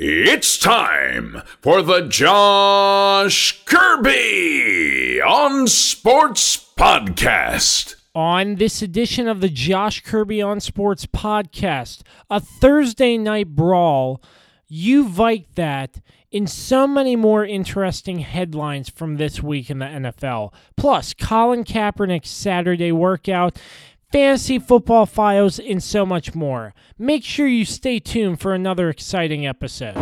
It's time for the Josh Kirby on Sports Podcast. On this edition of the Josh Kirby on Sports Podcast, a Thursday night brawl, you Vike that in so many more interesting headlines from this week in the NFL. Plus, Colin Kaepernick's Saturday workout fantasy football files, and so much more. Make sure you stay tuned for another exciting episode.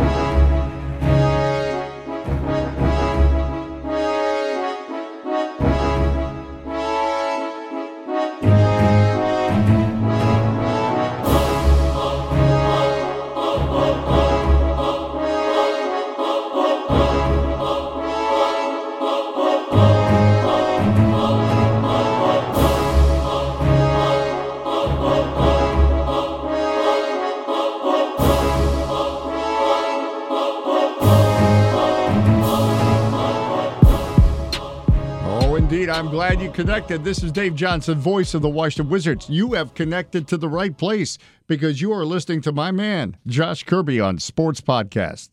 I'm glad you connected. This is Dave Johnson, voice of the Washington Wizards. You have connected to the right place because you are listening to my man, Josh Kirby, on Sports Podcast.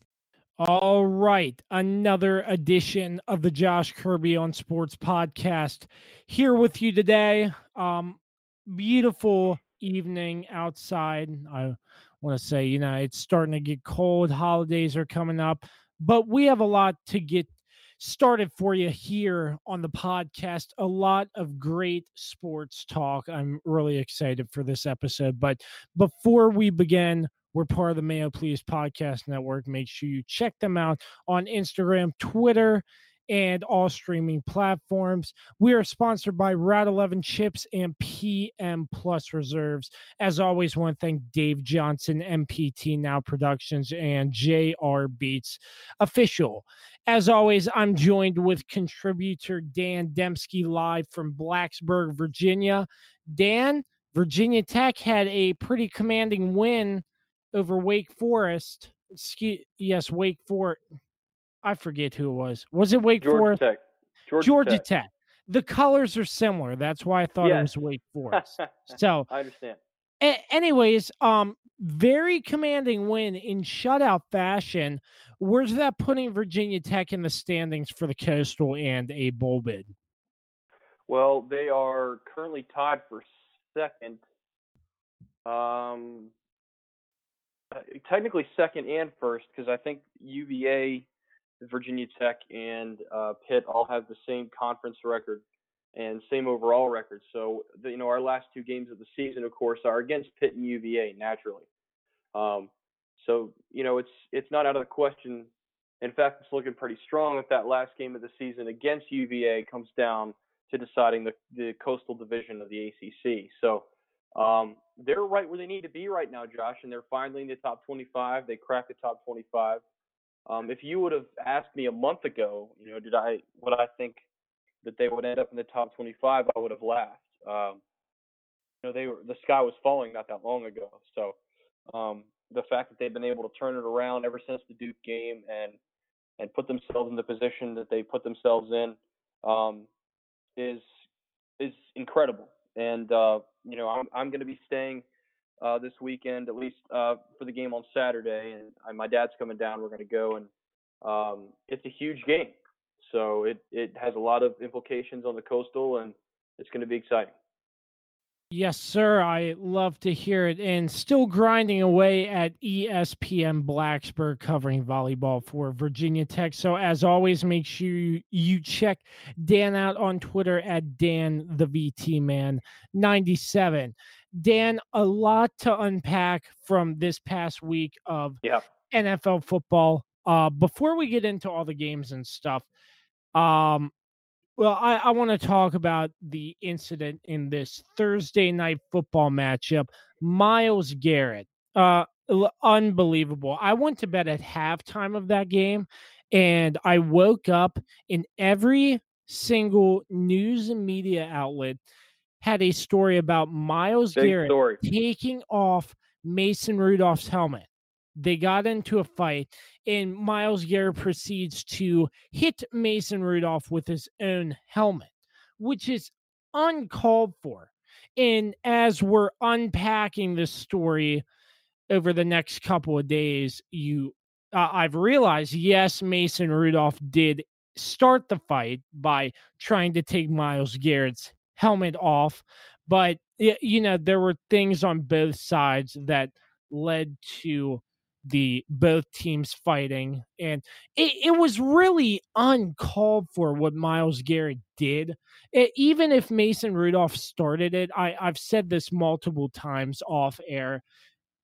All right. Another edition of the Josh Kirby on Sports Podcast here with you today. Um, beautiful evening outside. I want to say, you know, it's starting to get cold. Holidays are coming up, but we have a lot to get started for you here on the podcast. A lot of great sports talk. I'm really excited for this episode. But before we begin, we're part of the Mayo Please Podcast Network. Make sure you check them out on Instagram, Twitter, and all streaming platforms. We are sponsored by Route 11 Chips and PM Plus Reserves. As always, want to thank Dave Johnson, MPT Now Productions, and JR Beats Official. As always, I'm joined with contributor Dan Dembski live from Blacksburg, Virginia. Dan, Virginia Tech had a pretty commanding win over Wake Forest. Excuse, yes, Wake Forest. I forget who it was. Was it Wake Forest? Georgia Forest? Tech. Georgia, Georgia Tech. Tech. The colors are similar. That's why I thought it was Wake Forest. so, I understand. A- anyways, um, very commanding win in shutout fashion. Where's that putting Virginia Tech in the standings for the Coastal and a bowl bid? Well, they are currently tied for second. Um, uh, technically second and first because I think UVA, Virginia Tech, and uh, Pitt all have the same conference record and same overall record. So, the, you know, our last two games of the season, of course, are against Pitt and UVA naturally. Um, so, you know, it's it's not out of the question. In fact, it's looking pretty strong if that last game of the season against UVA comes down to deciding the, the coastal division of the ACC. So um, they're right where they need to be right now, Josh, and they're finally in the top 25. They cracked the top 25. Um, if you would have asked me a month ago, you know, did I would I think that they would end up in the top 25? I would have laughed. Um, you know, they were the sky was falling not that long ago. So um, the fact that they've been able to turn it around ever since the Duke game and and put themselves in the position that they put themselves in um, is is incredible. And uh, you know, I'm I'm going to be staying uh, this weekend at least uh, for the game on Saturday, and I, my dad's coming down. We're going to go, and um, it's a huge game, so it it has a lot of implications on the coastal, and it's going to be exciting. Yes, sir. I love to hear it. And still grinding away at ESPN Blacksburg covering volleyball for Virginia Tech. So, as always, make sure you, you check Dan out on Twitter at Dan the VT Man 97. Dan, a lot to unpack from this past week of Yeah. NFL football. Uh, before we get into all the games and stuff, um, well, I, I want to talk about the incident in this Thursday night football matchup. Myles Garrett, uh, unbelievable. I went to bed at halftime of that game, and I woke up in every single news and media outlet had a story about Miles Big Garrett story. taking off Mason Rudolph's helmet. They got into a fight, and Myles Garrett proceeds to hit Mason Rudolph with his own helmet, which is uncalled for. And as we're unpacking this story over the next couple of days, you uh, I've realized, yes, Mason Rudolph did start the fight by trying to take Myles Garrett's helmet off, but you know there were things on both sides that led to the both teams fighting and it, it was really uncalled for what myles garrett did it, even if mason rudolph started it I, i've said this multiple times off air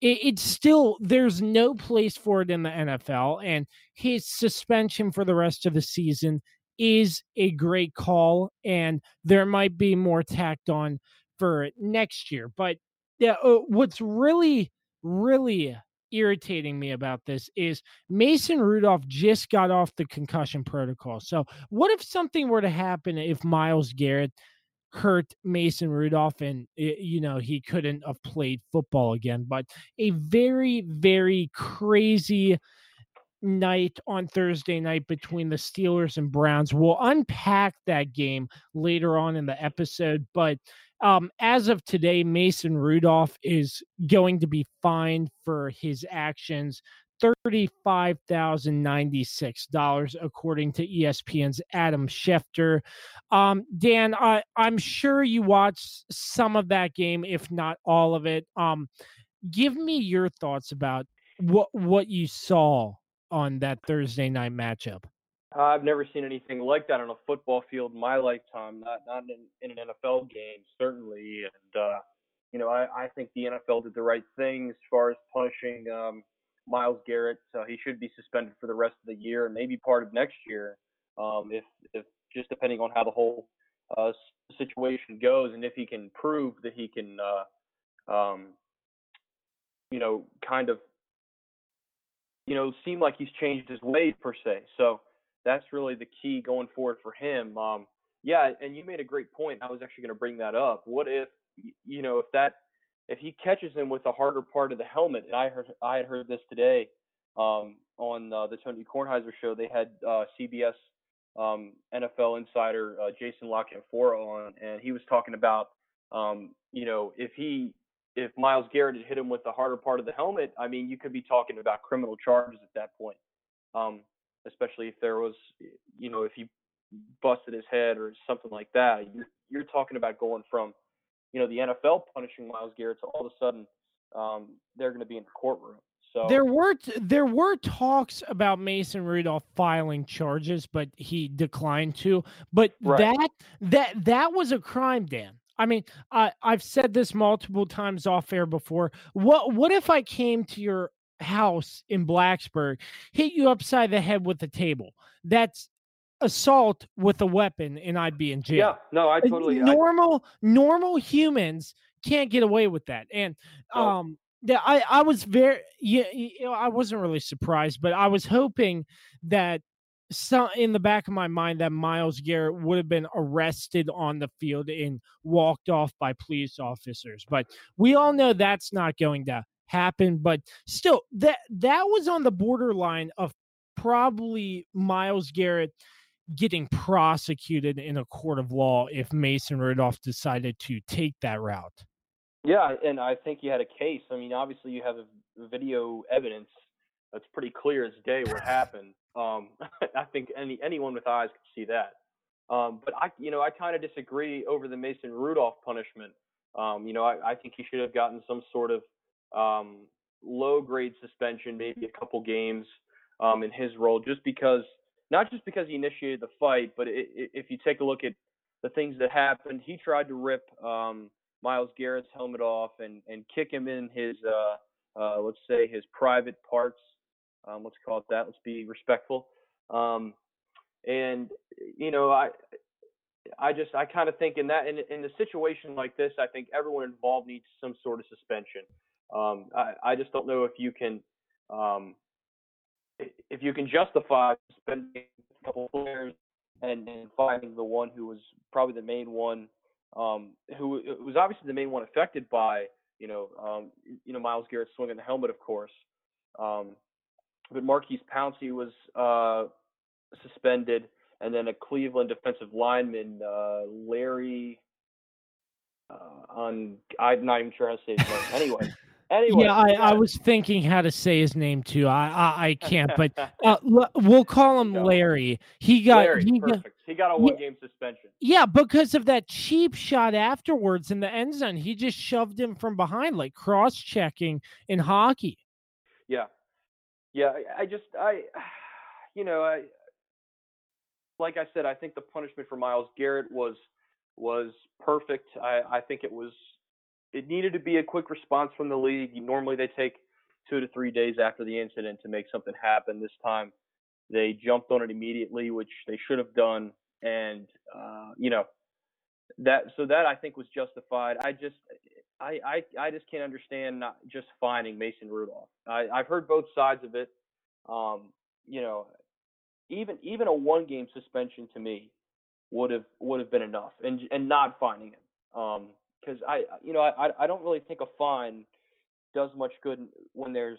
it, it's still there's no place for it in the nfl and his suspension for the rest of the season is a great call and there might be more tacked on for next year but yeah uh, what's really really irritating me about this is Mason Rudolph just got off the concussion protocol. So, what if something were to happen if Myles Garrett hurt Mason Rudolph and eh, you know he couldn't have played football again? But a very very crazy night on Thursday night between the Steelers and Browns. We'll unpack that game later on in the episode, but um, as of today, Mason Rudolph is going to be fined for his actions $35,096, according to ESPN's Adam Schefter. Um, Dan, I, I'm sure you watched some of that game, if not all of it. Um, give me your thoughts about what what you saw on that Thursday night matchup. I've never seen anything like that on a football field in my lifetime. Not not in, in an NFL game, certainly. And uh, you know, I, I think the NFL did the right thing as far as punishing um, Myles Garrett. He should be suspended for the rest of the year and maybe part of next year, um, if if just depending on how the whole uh, situation goes and if he can prove that he can, uh, um, you know, kind of, you know, seem like he's changed his ways per se. So that's really the key going forward for him. Um, yeah, and you made a great point. I was actually going to bring that up. What if, you know, if that, if he catches him with the harder part of the helmet, and I heard, I had heard this today um, on uh, the Tony Kornheiser show. They had uh, CBS um, NFL insider uh, Jason La Canfora on, and he was talking about, um, you know, if he, if Myles Garrett had hit him with the harder part of the helmet, I mean, you could be talking about criminal charges at that point. Um, especially if there was, you know, if he busted his head or something like that. You're, you're talking about going from, you know, the NFL punishing Myles Garrett to all of a sudden um, they're going to be in the courtroom. So there were t- there were talks about Mason Rudolph filing charges, but he declined to. But right. that that that was a crime, Dan. I mean, I I've said this multiple times off air before. What what if I came to your house in Blacksburg hit you upside the head with a table. That's assault with a weapon and I'd be in jail. Yeah, no, I totally normal I, normal humans can't get away with that. And um yeah, I I was very yeah, you know, I wasn't really surprised, but I was hoping that some in the back of my mind that Myles Garrett would have been arrested on the field and walked off by police officers. But we all know that's not going to happen. But still, that that was on the borderline of probably Myles Garrett getting prosecuted in a court of law if Mason Rudolph decided to take that route. Yeah, and I think you had a case. I mean, obviously you have a video evidence that's pretty clear as day what happened. Um, I think any anyone with eyes could see that. Um, but I, you know, I kind of disagree over the Mason Rudolph punishment. Um, you know, I, I think he should have gotten some sort of um, low grade suspension, maybe a couple games um, in his role, just because not just because he initiated the fight, but it, it, if you take a look at the things that happened, he tried to rip um, Myles Garrett's helmet off and and kick him in his uh, uh, let's say his private parts. Um, let's call it that. Let's be respectful. Um, and you know, I I just I kind of think in that in in a situation like this, I think everyone involved needs some sort of suspension. Um, I, I just don't know if you can um, if you can justify spending a couple players and, and finding the one who was probably the main one um, who was obviously the main one affected by you know um, you know Myles Garrett swinging the helmet, of course. Um, but Maurkice Pouncey was uh, suspended, and then a Cleveland defensive lineman, uh, Larry. Uh, on I'm not even sure how to say his name. Anyway, Anyway, yeah, I. I was thinking how to say his name too. I I, I can't, but uh, we'll call him Larry. He got Larry, he got, he got a one game suspension. yeah because of that cheap shot afterwards in the end zone. He just shoved him from behind, like cross checking in hockey. Yeah, yeah. I, I just I, you know, I like I said, I think the punishment for Myles Garrett was was perfect. I I think it was it needed to be a quick response from the league. Normally they take two to three days after the incident to make something happen. This time they jumped on it immediately, which they should have done, and uh, you know that so that I think was justified. I just I I, I just can't understand not just finding Mason Rudolph. I, I've heard both sides of it. Um, you know, even even a one game suspension to me would have would have been enough, and and not finding him. Um, because I you know I I don't really think a fine does much good when there's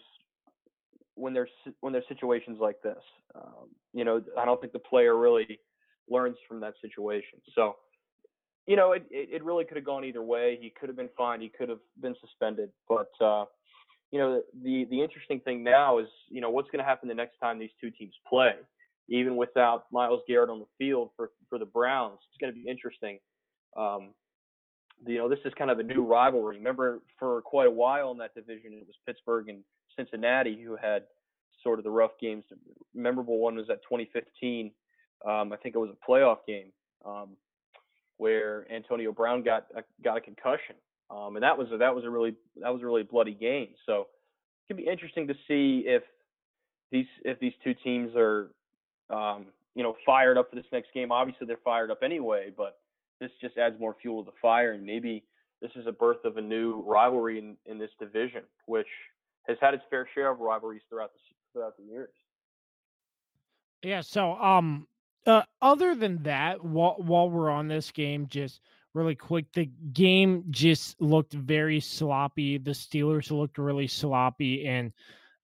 when there's when there's situations like this. Um, you know, I don't think the player really learns from that situation. So, you know, it it, it really could have gone either way. He could have been fined. He could have been suspended. But uh, you know, the the interesting thing now is you know what's going to happen the next time these two teams play. Even without Myles Garrett on the field for for the Browns, it's going to be interesting. Um, you know, this is kind of a new rivalry. Remember, for quite a while in that division, it was Pittsburgh and Cincinnati who had sort of the rough games. The memorable one was that 2015. Um, I think it was a playoff game um, where Antonio Brown got a, got a concussion, um, and that was a, that was a really that was a really bloody game. So it could be interesting to see if these if these two teams are um, you know fired up for this next game. Obviously, they're fired up anyway, but this just adds more fuel to the fire, and maybe this is a birth of a new rivalry in, in this division, which has had its fair share of rivalries throughout the throughout the years. Yeah. So, um, uh, other than that, while while we're on this game, just really quick, the game just looked very sloppy. The Steelers looked really sloppy, and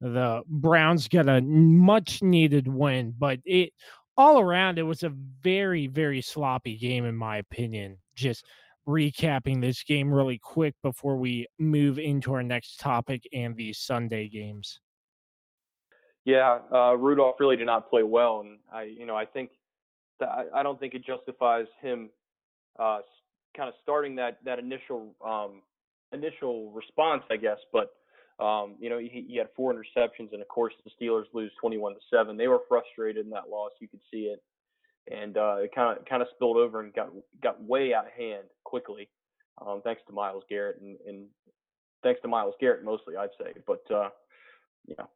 the Browns got a much needed win. But it all around, it was a very very sloppy game, in my opinion. Just recapping this game really quick before we move into our next topic and the Sunday games. Yeah, uh, Rudolph really did not play well, and I, you know, I think that I, I don't think it justifies him uh, kind of starting that that initial um, initial response, I guess. But um, you know, he, he had four interceptions, and of course, the Steelers lose twenty-one to seven. They were frustrated in that loss; you could see it, and uh, it kind of kind of spilled over and got got way out of hand quickly, um, thanks to Myles Garrett and, and thanks to Myles Garrett mostly, I'd say. But uh, know.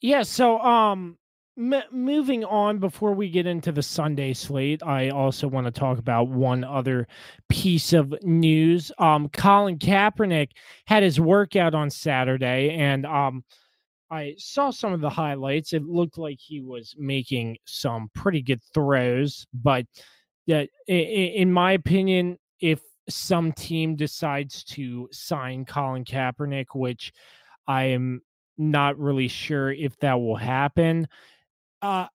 Yeah, so um m- moving on before we get into the Sunday slate, I also want to talk about one other piece of news. Um Colin Kaepernick had his workout on Saturday and um I saw some of the highlights. It looked like he was making some pretty good throws, but that in my opinion, if some team decides to sign Colin Kaepernick, which I am not really sure if that will happen. Uh,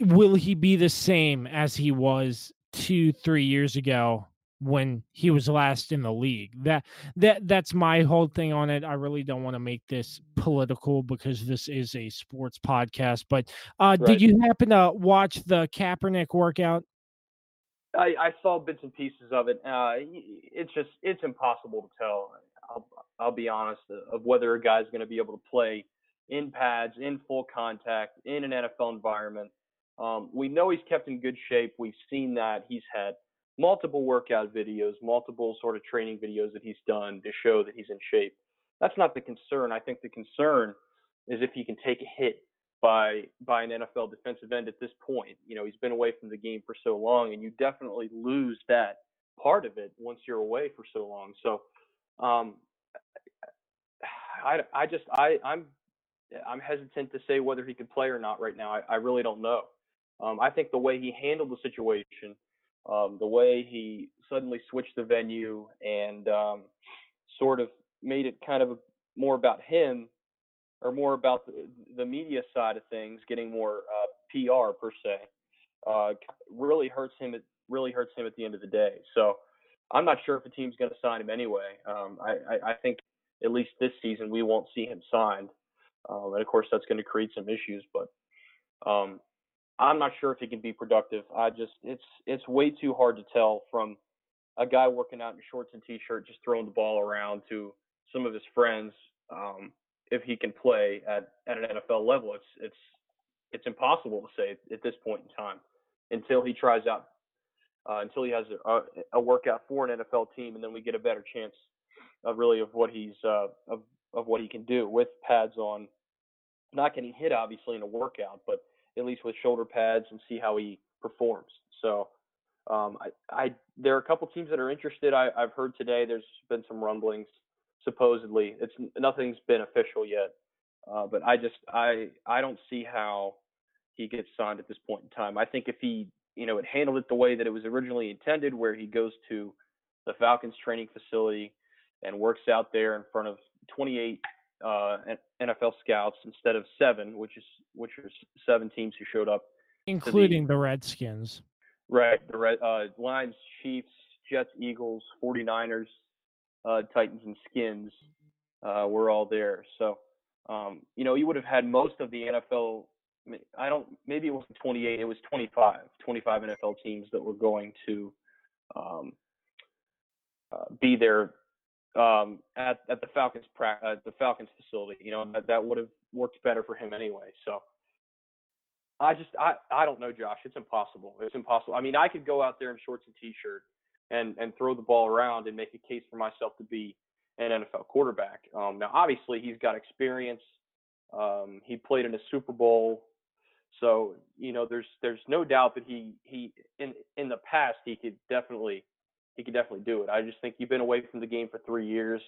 will he be the same as he was two, three years ago when he was last in the league? That that that's my whole thing on it. I really don't want to make this political because this is a sports podcast. But uh, Right. did you happen to watch the Kaepernick workout? I, I saw bits and pieces of it. Uh, it's just it's impossible to tell. I'll I'll be honest uh, of whether a guy's going to be able to play in pads, in full contact, in an NFL environment. Um, we know he's kept in good shape. We've seen that he's had multiple workout videos, multiple sort of training videos that he's done to show that he's in shape. That's not the concern. I think the concern is if he can take a hit by by an NFL defensive end at this point. You know, he's been away from the game for so long, and you definitely lose that part of it once you're away for so long. So, um, I I just I I'm I'm hesitant to say whether he could play or not right now. I, I really don't know. Um, I think the way he handled the situation, um, the way he suddenly switched the venue and um, sort of made it kind of more about him or more about the, the media side of things, getting more uh, PR per se, uh, really hurts him. It really hurts him at the end of the day. So I'm not sure if the team's going to sign him anyway. Um, I, I, I think at least this season, we won't see him signed. Um, and of course, that's going to create some issues. But um, I'm not sure if he can be productive. I just it's it's way too hard to tell from a guy working out in shorts and t-shirt, just throwing the ball around to some of his friends. Um, if he can play at, at an NFL level, it's it's it's impossible to say at this point in time until he tries out, uh, until he has a, a, workout for an NFL team, and then we get a better chance of really of what he's uh, of of what he can do with pads on, not getting hit obviously in a workout, but at least with shoulder pads and see how he performs. So um, I, I, there are a couple teams that are interested. I, have heard today there's been some rumblings. Supposedly, it's nothing's been official yet, uh, but I just I I don't see how he gets signed at this point in time. I think if he you know had handled it the way that it was originally intended, where he goes to the Falcons training facility and works out there in front of 28 uh, NFL scouts instead of seven, which is which are seven teams who showed up, including the, the, Redskins. Right, the Red uh, Lions, Chiefs, Jets, Eagles, 49ers, uh, Titans, and Skins uh, were all there. So, um, you know, you would have had most of the NFL. I don't. Maybe it wasn't 28. It was 25. 25 NFL teams that were going to um, uh, be there um, at at the Falcons pra- at the Falcons facility. You know that that would have worked better for him anyway. So I just I I don't know, Josh. It's impossible. It's impossible. I mean, I could go out there in shorts and t-shirt and and throw the ball around and make a case for myself to be an NFL quarterback. Um, now, obviously, he's got experience. Um, he played in a Super Bowl, so you know there's there's no doubt that he he in in the past he could definitely he could definitely do it. I just think you've been away from the game for three years.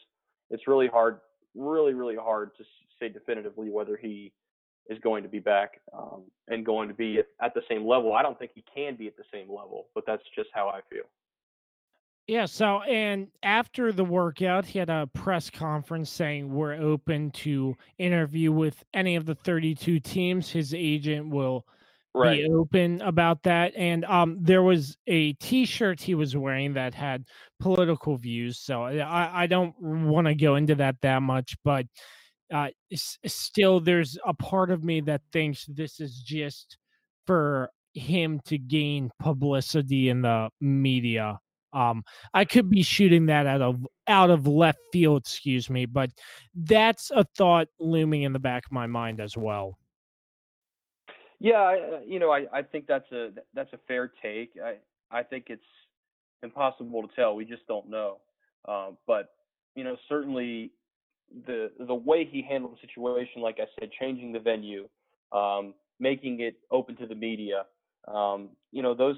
It's really hard, really, really hard to say definitively whether he is going to be back um, and going to be at, at the same level. I don't think he can be at the same level, but that's just how I feel. Yeah. So, and after the workout, he had a press conference saying we're open to interview with any of the 32 teams. His agent will right. be open about that. And um, there was a T-shirt he was wearing that had political views. So I, I don't want to go into that that much, but uh, still, there's a part of me that thinks this is just for him to gain publicity in the media. Um, I could be shooting that out of out of left field, excuse me, but that's a thought looming in the back of my mind as well. Yeah, uh, you know, I, I think that's a that's a fair take. I I think it's impossible to tell. We just don't know. Um, but you know, certainly the the way he handled the situation, like I said, changing the venue, um, making it open to the media, um, you know, those,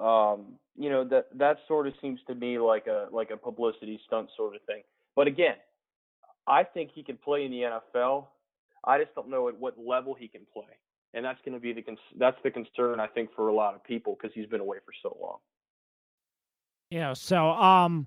um, you know, that that sort of seems to me like a like a publicity stunt sort of thing. But again, I think he can play in the NFL. I just don't know at what level he can play, and that's going to be the that's the concern I think for a lot of people because he's been away for so long. Yeah. So, um,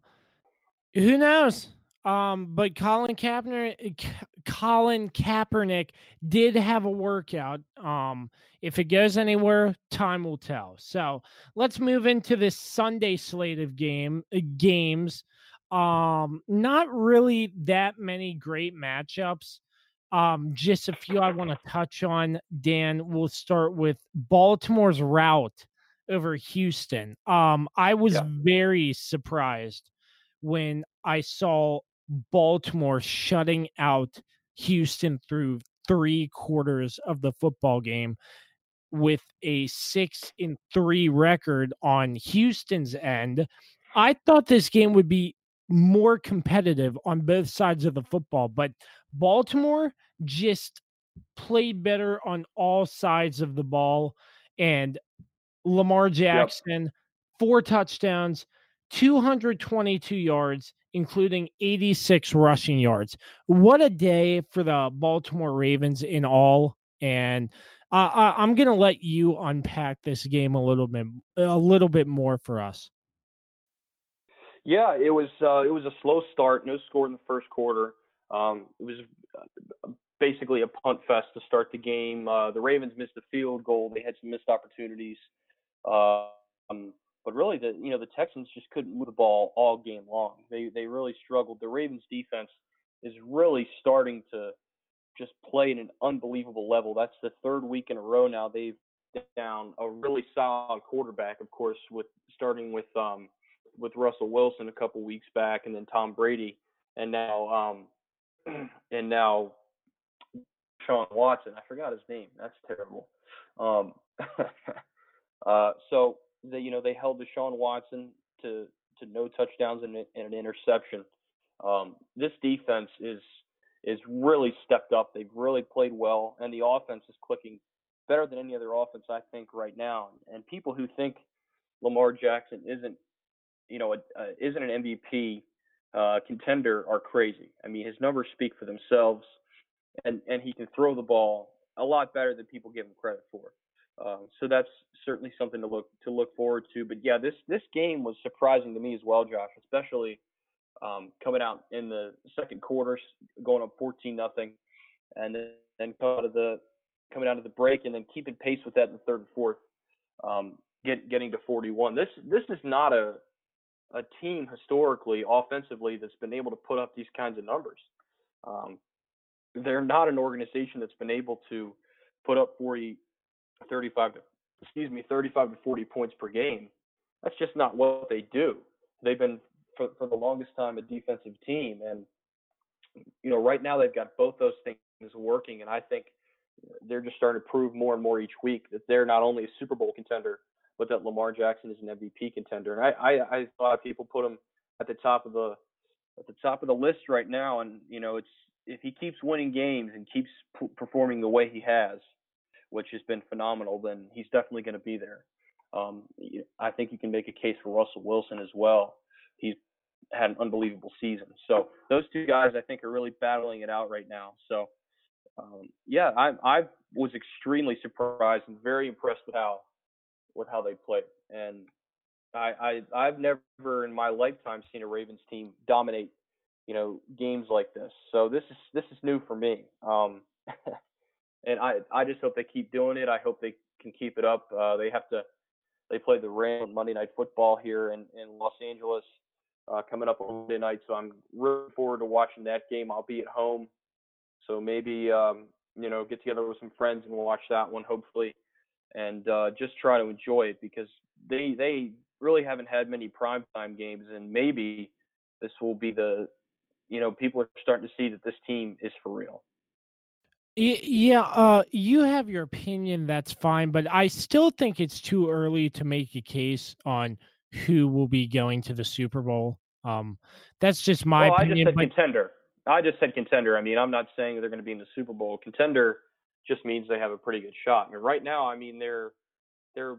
who knows? Um, but Colin Kaepernick, Colin Kaepernick did have a workout. Um, if it goes anywhere, time will tell. So let's move into this Sunday slate of game uh, games. Um, not really that many great matchups. Um, just a few I want to touch on. Dan, we'll start with Baltimore's rout over Houston. Um, I was yeah. very surprised when I saw Baltimore shutting out Houston through three quarters of the football game with a six in three record on Houston's end. I thought this game would be more competitive on both sides of the football, but Baltimore just played better on all sides of the ball. And Lamar Jackson, yep. four touchdowns, 222 yards, including 86 rushing yards. What a day for the Baltimore Ravens in all. And uh, I'm going to let you unpack this game a little bit, a little bit more for us. Yeah, it was uh, it was a slow start. No score in the first quarter. Um, it was uh, basically a punt fest to start the game. Uh, the Ravens missed a field goal. They had some missed opportunities. Um, but really, the you know the Texans just couldn't move the ball all game long. They they really struggled. The Ravens defense is really starting to just play at an unbelievable level. That's the third week in a row now they've down a really solid quarterback. Of course, with starting with um, with Russell Wilson a couple weeks back, and then Tom Brady, and now um, and now Sean Watson. I forgot his name. That's terrible. Um, uh, so they, you know, they held Deshaun Watson to to no touchdowns and, and an interception. Um, this defense is is really stepped up. They've really played well, and the offense is clicking better than any other offense I think right now. And people who think Lamar Jackson isn't, you know, a, a, isn't an MVP uh, contender are crazy. I mean, his numbers speak for themselves, and and he can throw the ball a lot better than people give him credit for. Um, so that's certainly something to look to look forward to. But yeah, this this game was surprising to me as well, Josh, especially um, coming out in the second quarter, going up 14 nothing, and then, then out of the coming out of the break, and then keeping pace with that in the third and fourth, um, get, getting to 41. This this is not a a team historically offensively that's been able to put up these kinds of numbers. Um, they're not an organization that's been able to put up 40 35 to excuse me 35 to 40 points per game. That's just not what they do. They've been for for the longest time a defensive team, and you know right now they've got both those things working, and I think they're just starting to prove more and more each week that they're not only a Super Bowl contender, but that Lamar Jackson is an MVP contender. And I I, I of people put him at the top of the at the top of the list right now, and you know it's if he keeps winning games and keeps p- performing the way he has, which has been phenomenal, then he's definitely going to be there. Um, I think you can make a case for Russell Wilson as well. He's had an unbelievable season. So those two guys, I think, are really battling it out right now. So um, yeah, I I was extremely surprised and very impressed with how with how they play. And I, I I've never in my lifetime seen a Ravens team dominate, you know, games like this. So this is this is new for me. Um, and I I just hope they keep doing it. I hope they can keep it up. Uh, they have to. They play the Rams Monday Night Football here in in Los Angeles uh, coming up on Monday night, so I'm looking forward to watching that game. I'll be at home, so maybe um, you know get together with some friends and we'll watch that one hopefully, and uh, just try to enjoy it because they they really haven't had many primetime games, and maybe this will be the you know people are starting to see that this team is for real. Yeah, uh, you have your opinion. That's fine, but I still think it's too early to make a case on who will be going to the Super Bowl. Um, that's just my well, opinion. I just said but... contender. I just said contender. I mean, I'm not saying they're going to be in the Super Bowl. Contender just means they have a pretty good shot. I mean, right now, I mean, they're they're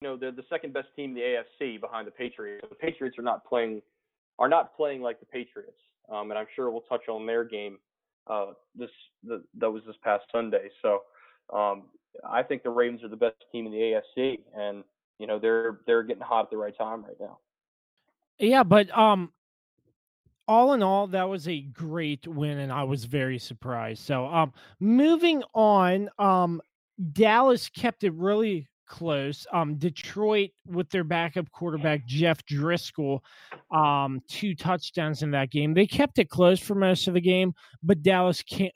you know they're the second best team in the AFC behind the Patriots. The Patriots are not playing are not playing like the Patriots, um, and I'm sure we'll touch on their game uh, this the, that was this past Sunday. So um, I think the Ravens are the best team in the AFC, and you know they're they're getting hot at the right time right now. Yeah, but um, all in all, that was a great win, and I was very surprised. So um, moving on, um, Dallas kept it really close. Um, Detroit with their backup quarterback Jeff Driskel, um, two touchdowns in that game. They kept it close for most of the game, but Dallas came,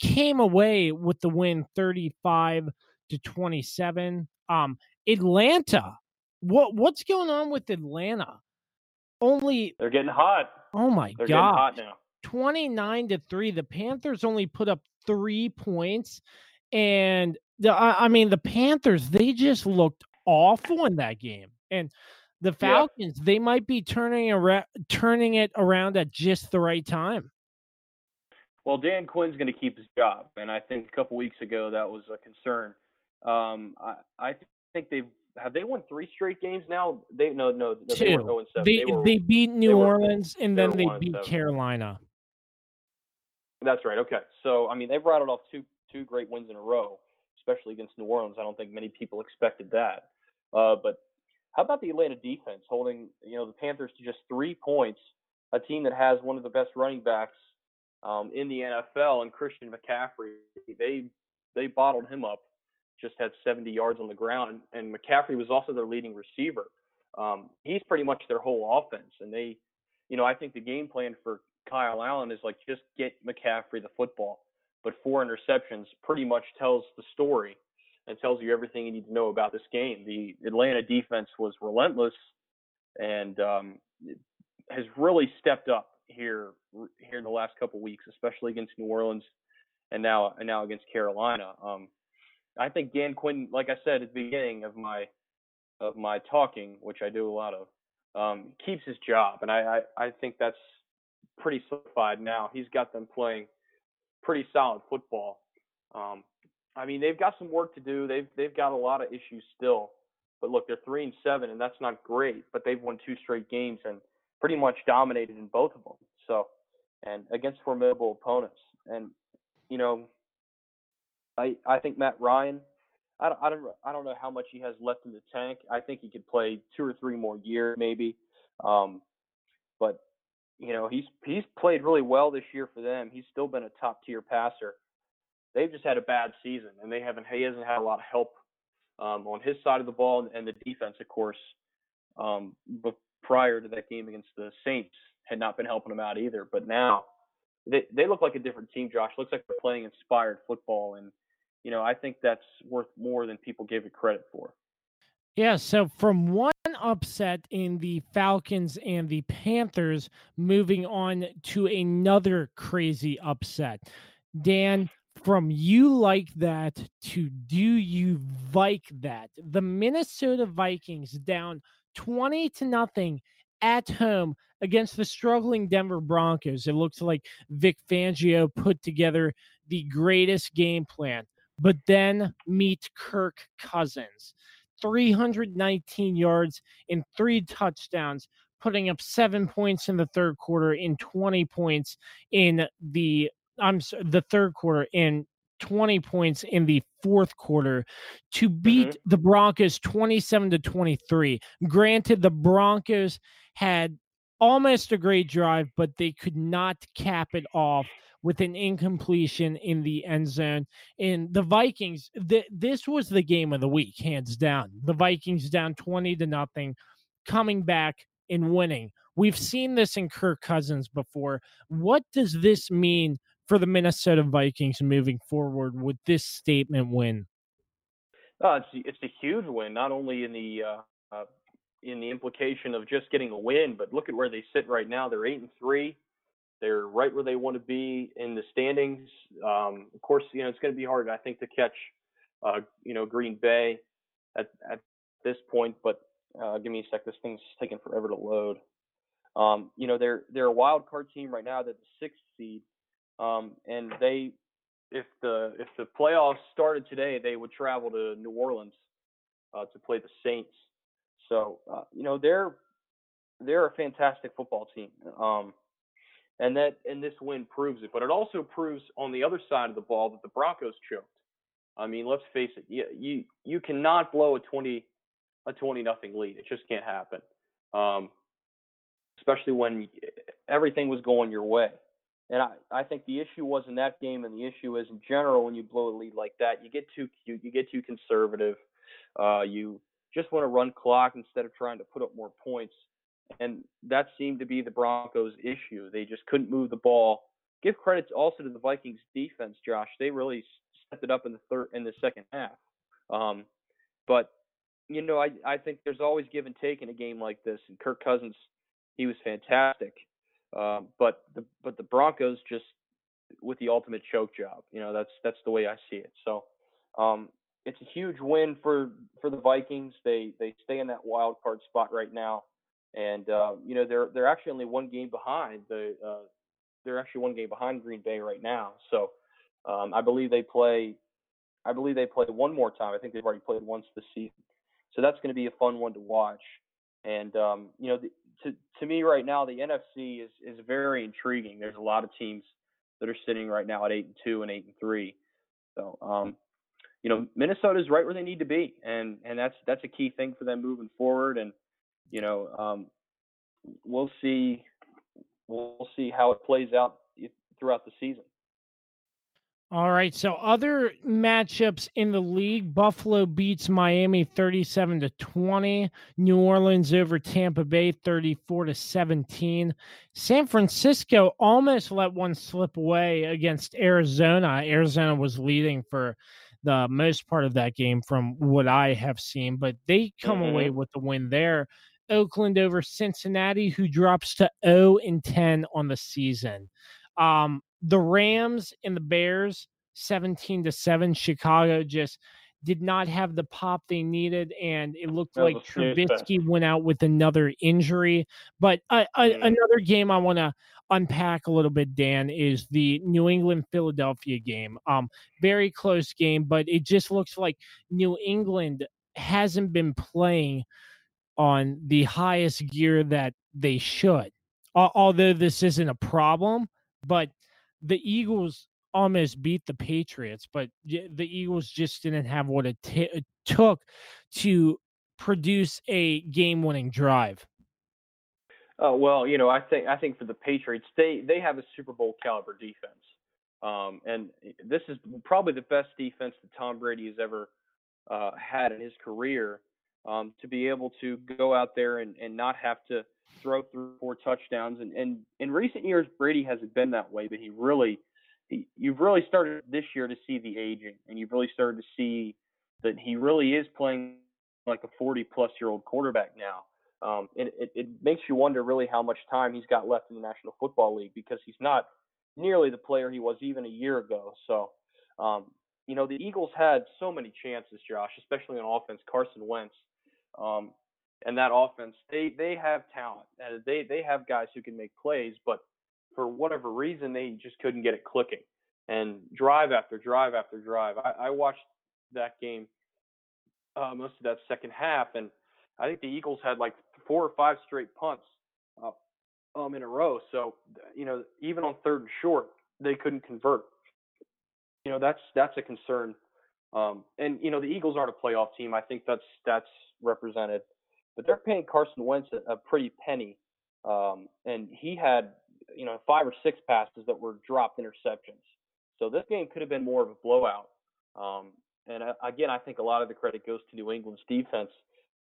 came away with the win, thirty-five to twenty-seven. Um, Atlanta, what what's going on with Atlanta? Only they're getting hot. Oh my they're god! Twenty-nine to three. The Panthers only put up three points, and the I, I mean the Panthers they just looked awful in that game, and the Falcons yeah. they might be turning around turning it around at just the right time. Well, Dan Quinn's going to keep his job, and I think a couple weeks ago that was a concern. Um, I, I think they've have they won three straight games now? They no no, no they were 0 7. They they, were, they beat New Orleans were, and then they beat Carolina. That's right. Okay, so I mean they've rattled off two two great wins in a row especially against New Orleans. I don't think many people expected that. Uh, but how about the Atlanta defense holding you know the Panthers to just three points? A team that has one of the best running backs um, in the NFL and Christian McCaffrey. They they bottled him up. Just had 70 yards on the ground, and, McCaffrey was also their leading receiver. Um, he's pretty much their whole offense, and they, you know, I think the game plan for Kyle Allen is like just get McCaffrey the football, but four interceptions pretty much tells the story and tells you everything you need to know about this game. The Atlanta defense was relentless and um, has really stepped up here here in the last couple weeks, especially against New Orleans and now and now against Carolina. Um, I think Dan Quinn, like I said at the beginning of my of my talking, which I do a lot of, um, keeps his job, and I, I I think that's pretty solidified now. He's got them playing pretty solid football. Um, I mean, they've got some work to do. They've they've got a lot of issues still. But look, they're three and seven, and that's not great. But they've won two straight games and pretty much dominated in both of them. So, and against formidable opponents. And you know, I I think Matt Ryan. I don't, I don't I don't know how much he has left in the tank. I think he could play two or three more years maybe. Um, but you know he's he's played really well this year for them. He's still been a top tier passer. They've just had a bad season, and they haven't he hasn't had a lot of help um, on his side of the ball, and the defense, of course, um, but prior to that game against the Saints, had not been helping him out either. But now they they look like a different team. Josh looks like they're playing inspired football, and you know I think that's worth more than people give it credit for. Yeah, so from one upset in the Falcons and the Panthers, moving on to another crazy upset. Dan, from you like that to do you like that? The Minnesota Vikings down 20 to nothing at home against the struggling Denver Broncos. It looks like Vic Fangio put together the greatest game plan, but then meet Kirk Cousins. 319 yards and three touchdowns, putting up seven points in the third quarter and 20 points in the I'm sorry, the third quarter and 20 points in the fourth quarter to beat mm-hmm. the Broncos 27 to 23. Granted, the Broncos had almost a great drive, but they could not cap it off with an incompletion in the end zone. And the Vikings, th- this was the game of the week, hands down. The Vikings down 20 to nothing, coming back and winning. We've seen this in Kirk Cousins before. What does this mean for the Minnesota Vikings moving forward with this statement win? Uh, it's it's a huge win, not only in the uh, uh, in the implication of just getting a win, but look at where they sit right now. They're eight and three. They're right where they want to be in the standings. Um, of course, you know it's going to be hard, I think, to catch uh, you know Green Bay at at this point. But uh, give me a sec. This thing's taking forever to load. Um, you know they're they're a wild card team right now. They're the sixth seed. Um, and they, if the if the playoffs started today, they would travel to New Orleans uh, to play the Saints. So uh, you know they're they're a fantastic football team, um, and that and this win proves it. But it also proves on the other side of the ball that the Broncos choked. I mean, let's face it, you you, you cannot blow a twenty a twenty nothing lead. It just can't happen, um, especially when everything was going your way. And I, I think the issue was in that game, and the issue is in general when you blow a lead like that, you get too cute, you get too conservative, uh, you just want to run clock instead of trying to put up more points. And that seemed to be the Broncos' issue. They just couldn't move the ball. Give credit also to the Vikings' defense, Josh. They really stepped it up in the third in the second half. Um, but you know, I I think there's always give and take in a game like this. And Kirk Cousins, he was fantastic. Um, but the but the Broncos just with the ultimate choke job. You know, that's that's the way I see it. So um, it's a huge win for for the Vikings. They they stay in that wild card spot right now, and uh, you know they're they're actually only one game behind the uh, they're actually one game behind Green Bay right now. So um, I believe they play I believe they play one more time. I think they've already played once this season. So that's going to be a fun one to watch. And um, you know, the, to to me right now, the NFC is is very intriguing. There's a lot of teams that are sitting right now at eight and two and eight and three. So um, you know, Minnesota's right where they need to be, and and that's that's a key thing for them moving forward. And you know, um, we'll see we'll see how it plays out throughout the season. All right. So other matchups in the league, Buffalo beats Miami 37 to 20, New Orleans over Tampa Bay 34 to 17. San Francisco almost let one slip away against Arizona. Arizona was leading for the most part of that game from what I have seen, but they come mm-hmm. away with the win there. Oakland over Cincinnati, who drops to 0 and 10 on the season. Um, the Rams and the Bears, 17 to 7. Chicago just did not have the pop they needed, and it looked like Trubisky went out with another injury. But uh, uh, another game I want to unpack a little bit, Dan, is the New England Philadelphia game. Um, very close game, but it just looks like New England hasn't been playing on the highest gear that they should. Although this isn't a problem, but the Eagles almost beat the Patriots, but the Eagles just didn't have what it, t- it took to produce a game-winning drive. Oh well, you know, I think I think for the Patriots, they they have a Super Bowl caliber defense, um, and this is probably the best defense that Tom Brady has ever uh, had in his career. Um, to be able to go out there and, and not have to throw through four touchdowns. And, and in recent years, Brady hasn't been that way, but he really, he, you've really started this year to see the aging, and you've really started to see that he really is playing like a 40 plus year old quarterback now. Um, and it, it makes you wonder really how much time he's got left in the National Football League because he's not nearly the player he was even a year ago. So, um, you know, the Eagles had so many chances, Josh, especially on offense. Carson Wentz, um, and that offense, they they have talent. and they they have guys who can make plays, but for whatever reason, they just couldn't get it clicking. And drive after drive after drive. I, I watched that game uh, most of that second half, and I think the Eagles had like four or five straight punts uh, um, in a row. So you know, even on third and short, they couldn't convert. You know, that's that's a concern. Um, and you know, the Eagles aren't a playoff team. I think that's that's represented but they're paying Carson Wentz a, a pretty penny. Um, and he had, you know, five or six passes that were dropped interceptions. So this game could have been more of a blowout. Um, and uh, again, I think a lot of the credit goes to New England's defense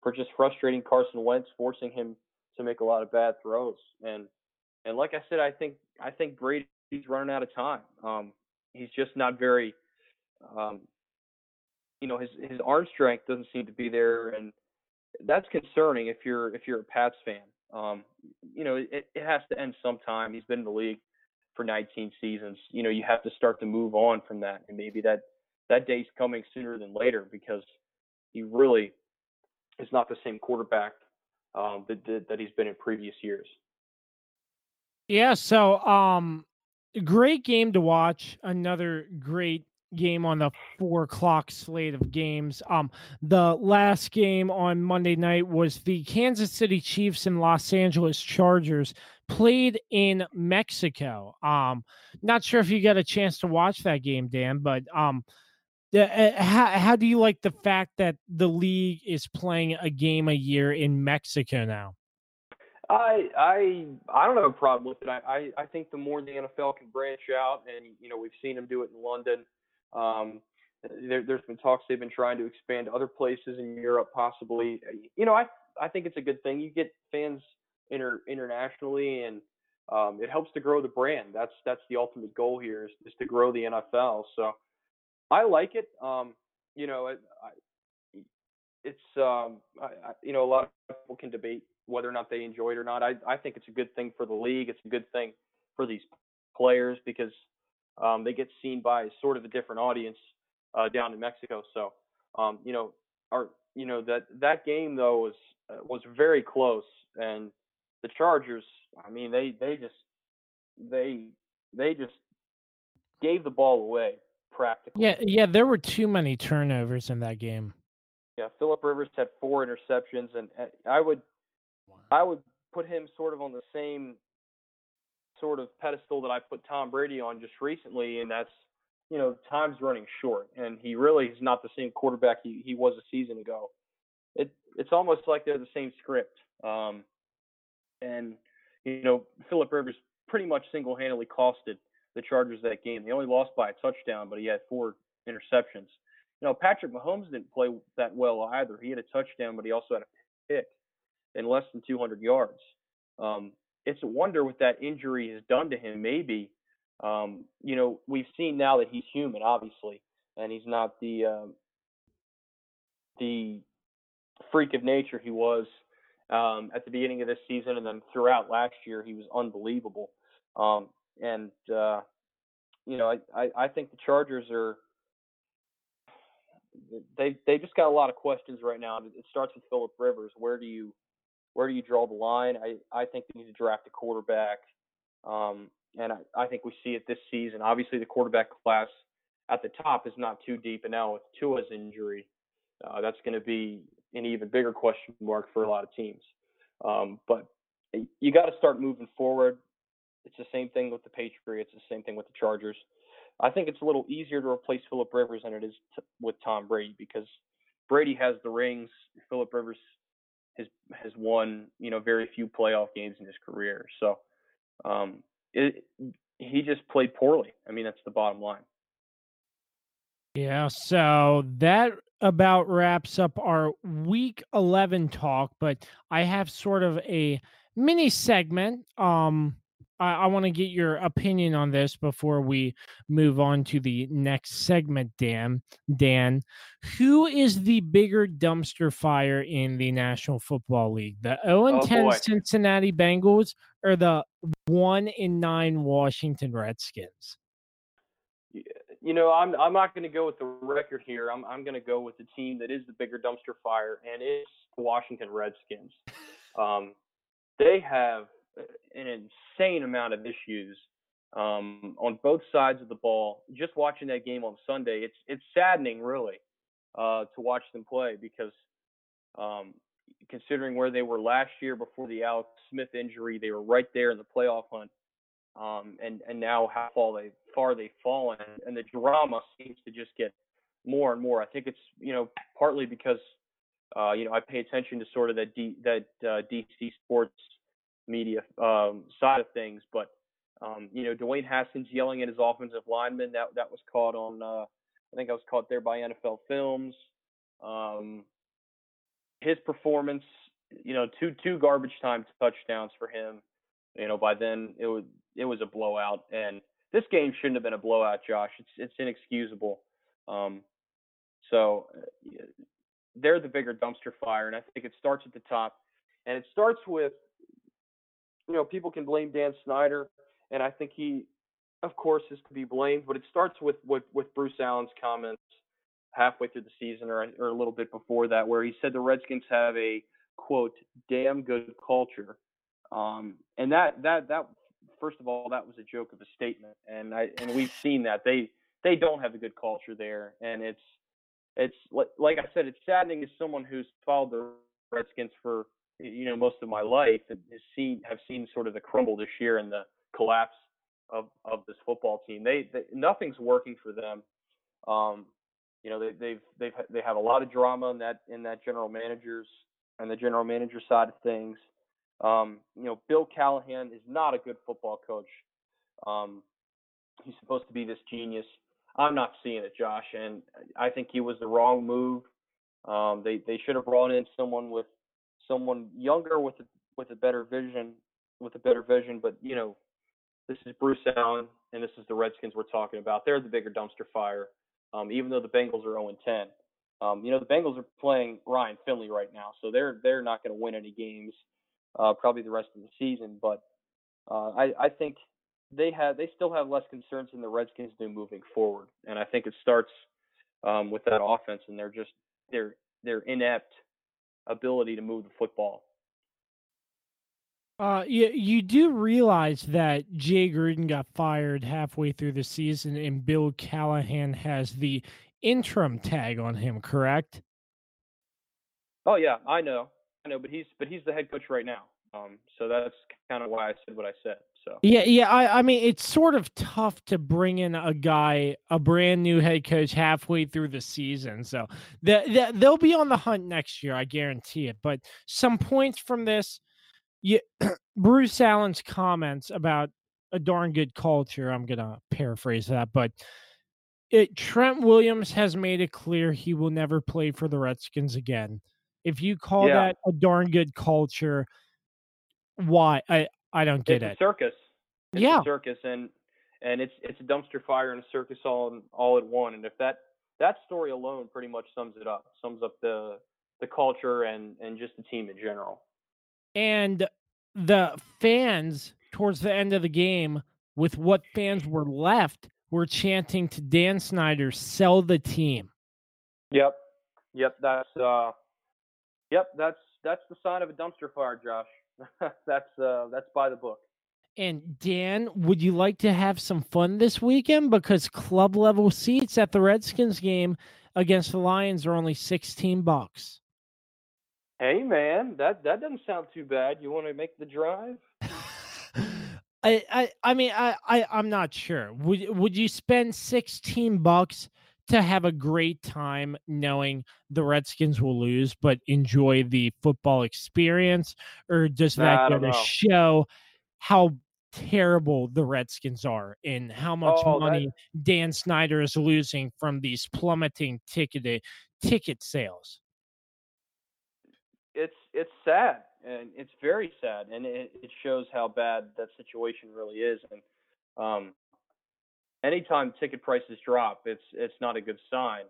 for just frustrating Carson Wentz, forcing him to make a lot of bad throws. And and like I said, I think I think Brady's running out of time. Um, he's just not very, um, you know, his his arm strength doesn't seem to be there, and that's concerning if you're if you're a Pats fan. Um, you know, it, it has to end sometime. He's been in the league for 19 seasons. You know, you have to start to move on from that, and maybe that that day's coming sooner than later because he really is not the same quarterback um, that, that he's been in previous years. Yeah. So, um, great game to watch. Another great game on the four o'clock slate of games. Um, the last game on Monday night was the Kansas City Chiefs and Los Angeles Chargers played in Mexico. Um, not sure if you got a chance to watch that game, Dan, but um, uh, how, how do you like the fact that the league is playing a game a year in Mexico now? I I I don't have a problem with it. I, I, I think the more the NFL can branch out, and you know we've seen them do it in London. Um, there, has been talks they've been trying to expand to other places in Europe, possibly. You know, I I think it's a good thing. You get fans inter, internationally, and um, it helps to grow the brand. That's that's the ultimate goal here is, is to grow the NFL. So I like it. Um, you know, I, it's um, I, I, you know a lot of people can debate whether or not they enjoy it or not. I I think it's a good thing for the league. It's a good thing for these players because um, they get seen by sort of a different audience uh, down in Mexico. So, um, you know, our you know that that game though was uh, was very close, and the Chargers. I mean, they they just they they just gave the ball away practically. Yeah, yeah, there were too many turnovers in that game. Yeah, Philip Rivers had four interceptions, and I would I would put him sort of on the same sort of pedestal that I put Tom Brady on just recently, and that's you know time's running short, and he really is not the same quarterback he, he was a season ago. It it's almost like they're the same script, um, and you know Philip Rivers pretty much single-handedly costed the Chargers that game. They only lost by a touchdown, but he had four interceptions. You know, Patrick Mahomes didn't play that well either. He had a touchdown, but he also had a pick in less than 200 yards. Um, it's a wonder what that injury has done to him. Maybe, um, you know, we've seen now that he's human, obviously, and he's not the um, the freak of nature he was um, at the beginning of this season, and then throughout last year, he was unbelievable. Um, and uh, you know, I, I, I think the Chargers are they they just got a lot of questions right now. It starts with Philip Rivers. Where do you where do you draw the line? I, I think they need to draft a quarterback. Um, and I, I think we see it this season. Obviously, the quarterback class at the top is not too deep. And now with Tua's injury, uh, that's going to be an even bigger question mark for a lot of teams. Um, but you got to start moving forward. It's the same thing with the Patriots. It's the same thing with the Chargers. I think it's a little easier to replace Philip Rivers than it is to, with Tom Brady because Brady has the rings. Philip Rivers has has won you know very few playoff games in his career. So um, it, he just played poorly. I mean that's the bottom line. Yeah, so that about wraps up our week 11 talk, but I have sort of a mini segment um I, I want to get your opinion on this before we move on to the next segment, Dan. Dan, who is the bigger dumpster fire in the National Football League? The 0 and 10 Cincinnati Bengals or the 1 in 9 Washington Redskins? You know, I'm I'm not going to go with the record here. I'm I'm going to go with the team that is the bigger dumpster fire, and it's the Washington Redskins. Um, they have an insane amount of issues um, on both sides of the ball. Just watching that game on Sunday, it's it's saddening really uh, to watch them play because um, considering where they were last year before the Alex Smith injury, they were right there in the playoff hunt. Um, and and now how far they far they've fallen, and the drama seems to just get more and more. I think it's you know partly because uh, you know I pay attention to sort of that D, that uh, DC sports media um, side of things. But um, you know, Dwayne Haskins yelling at his offensive lineman that that was caught on. Uh, I think I was caught there by NFL Films. Um, his performance, you know, two two garbage time touchdowns for him. You know, by then it was it was a blowout, and this game shouldn't have been a blowout, Josh. It's it's inexcusable. Um, so uh, they're the bigger dumpster fire, and I think it starts at the top, and it starts with you know, people can blame Dan Snyder, and I think he, of course, is to be blamed. But it starts with with, with Bruce Allen's comments halfway through the season, or or a little bit before that, where he said the Redskins have a quote damn good culture, um, and that that that first of all that was a joke of a statement, and I and we've seen that they they don't have a good culture there, and it's it's like I said, it's saddening as someone who's followed the Redskins for you know most of my life and seen have seen sort of the crumble this year and the collapse of of this football team. They, they nothing's working for them. Um, you know they, they've they've they have a lot of drama in that in that general managers and the general manager side of things. Um, you know Bill Callahan is not a good football coach. Um, he's supposed to be this genius. I'm not seeing it, Josh, and I think he was the wrong move. Um, they they should have brought in someone with someone younger with a, with a better vision, with a better vision. But you know, this is Bruce Allen, and this is the Redskins we're talking about. They're the bigger dumpster fire, um, even though the Bengals are 0 10. Um, you know, the Bengals are playing Ryan Finley right now, so they're they're not going to win any games, uh, probably the rest of the season. But uh, I, I think they have they still have less concerns than the Redskins do moving forward, and I think it starts um, with that offense, and they're just they're they're inept ability to move the football. Uh, you, you do realize that Jay Gruden got fired halfway through the season and Bill Callahan has the interim tag on him, correct? Oh yeah, I know. I know, but he's but he's the head coach right now. Um, so that's kind of why I said what I said. So yeah, yeah. I, I mean, it's sort of tough to bring in a guy, a brand new head coach, halfway through the season. So the, the, they'll be on the hunt next year, I guarantee it. But some points from this, you, Bruce Allen's comments about a darn good culture. I'm gonna paraphrase that, but it, Trent Williams has made it clear he will never play for the Redskins again. If you call Yeah. that a darn good culture, why? I I don't get it's it. a circus. It's Yeah. a circus, and and it's it's a dumpster fire and a circus all in, all at one. And if that that story alone pretty much sums it up, sums up the the culture and and just the team in general. and the fans towards the end of the game with what fans were left were chanting to Dan Snyder sell the team. Yep, yep. That's uh, yep. That's that's the sign of a dumpster fire, Josh. that's uh, that's by the book. And Dan, would you like to have some fun this weekend because club level seats at the Redskins game against the Lions are only 16 bucks. Hey man, that that doesn't sound too bad. You want to make the drive? I, I I mean I, I I'm not sure. Would would you spend 16 bucks to have a great time knowing the Redskins will lose but enjoy the football experience or does Nah, that I go to know. show how terrible the Redskins are and how much Oh, that- money Dan Snyder is losing from these plummeting ticket ticket sales? it's it's sad and it's very sad and it, it shows how bad that situation really is and um anytime ticket prices drop it's it's not a good sign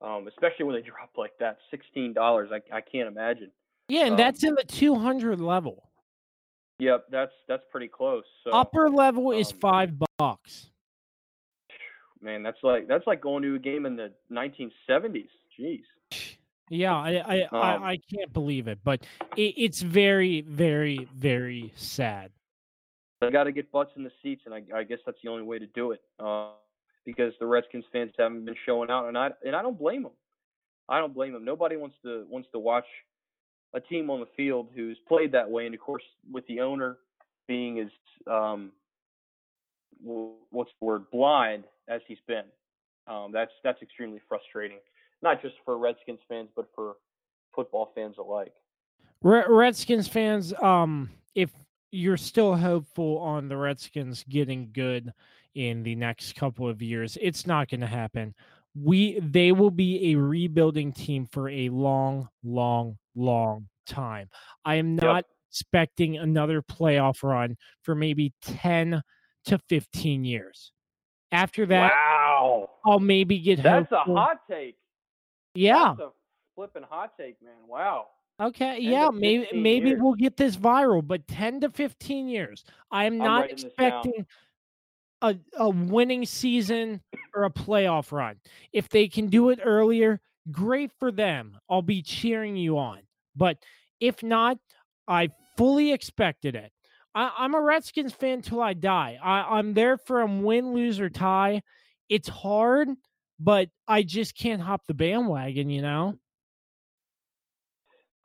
um especially when they drop like that sixteen dollars i i can't imagine Yeah, and Um, that's in the 200 level. yep that's that's pretty close so Upper level is um, 5 bucks. man that's like that's like going to a game in the 1970s jeez Yeah, I I, Um, I, I can't believe it, but it, it's very, very, very sad. They got to get butts in the seats, and I, I guess that's the only way to do it. Uh, because the Redskins fans haven't been showing out, and I and I don't blame them. I don't blame them. Nobody wants to wants to watch a team on the field who's played that way, and of course, with the owner being as um, what's the word blind as he's been, um, that's that's extremely frustrating. Not just for Redskins fans, but for football fans alike. Redskins fans, um, if you're still hopeful on the Redskins getting good in the next couple of years, it's not going to happen. We they will be a rebuilding team for a long, long, long time. I am Yep. not expecting another playoff run for maybe 10 to 15 years. After that, wow, I'll maybe get that's a hot take. yeah. That's a flipping hot take, man. Wow. Okay, yeah, maybe maybe years. we'll get this viral, but 10 to 15 years. I'm I'm not writing this down. expecting a a winning season or a playoff run. If they can do it earlier, great for them. I'll be cheering you on. But if not, I fully expected it. I, I'm a Redskins fan till I die. I, I'm there for a win, lose, or tie. It's hard, but I just can't hop the bandwagon, you know?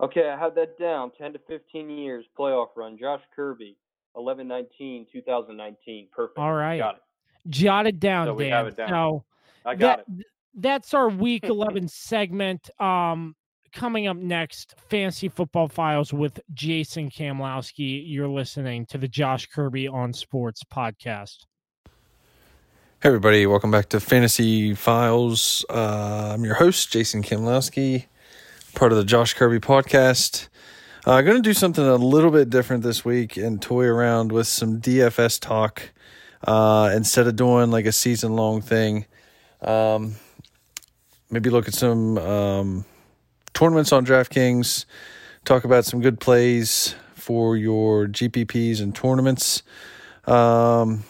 Okay, I have that down. 10 to 15 years playoff run. Josh Kirby, 11 19, 2019. Perfect. All right. Got it. Jot it down, So we Dan. have it down. So I got that, it. That's our week 11 segment. Um, coming up next, Fancy Football Files with Jason Kamlowski. You're listening to the Josh Kirby on Sports podcast. Hey everybody, welcome back to Fantasy Files. Uh, I'm your host, Jason Kimlowski, part of the Josh Kirby podcast. I'm uh, going to do something a little bit different this week and toy around with some DFS talk uh, instead of doing like a season long thing. Um, maybe look at some um, tournaments on DraftKings, talk about some good plays for your GPPs and tournaments. Um,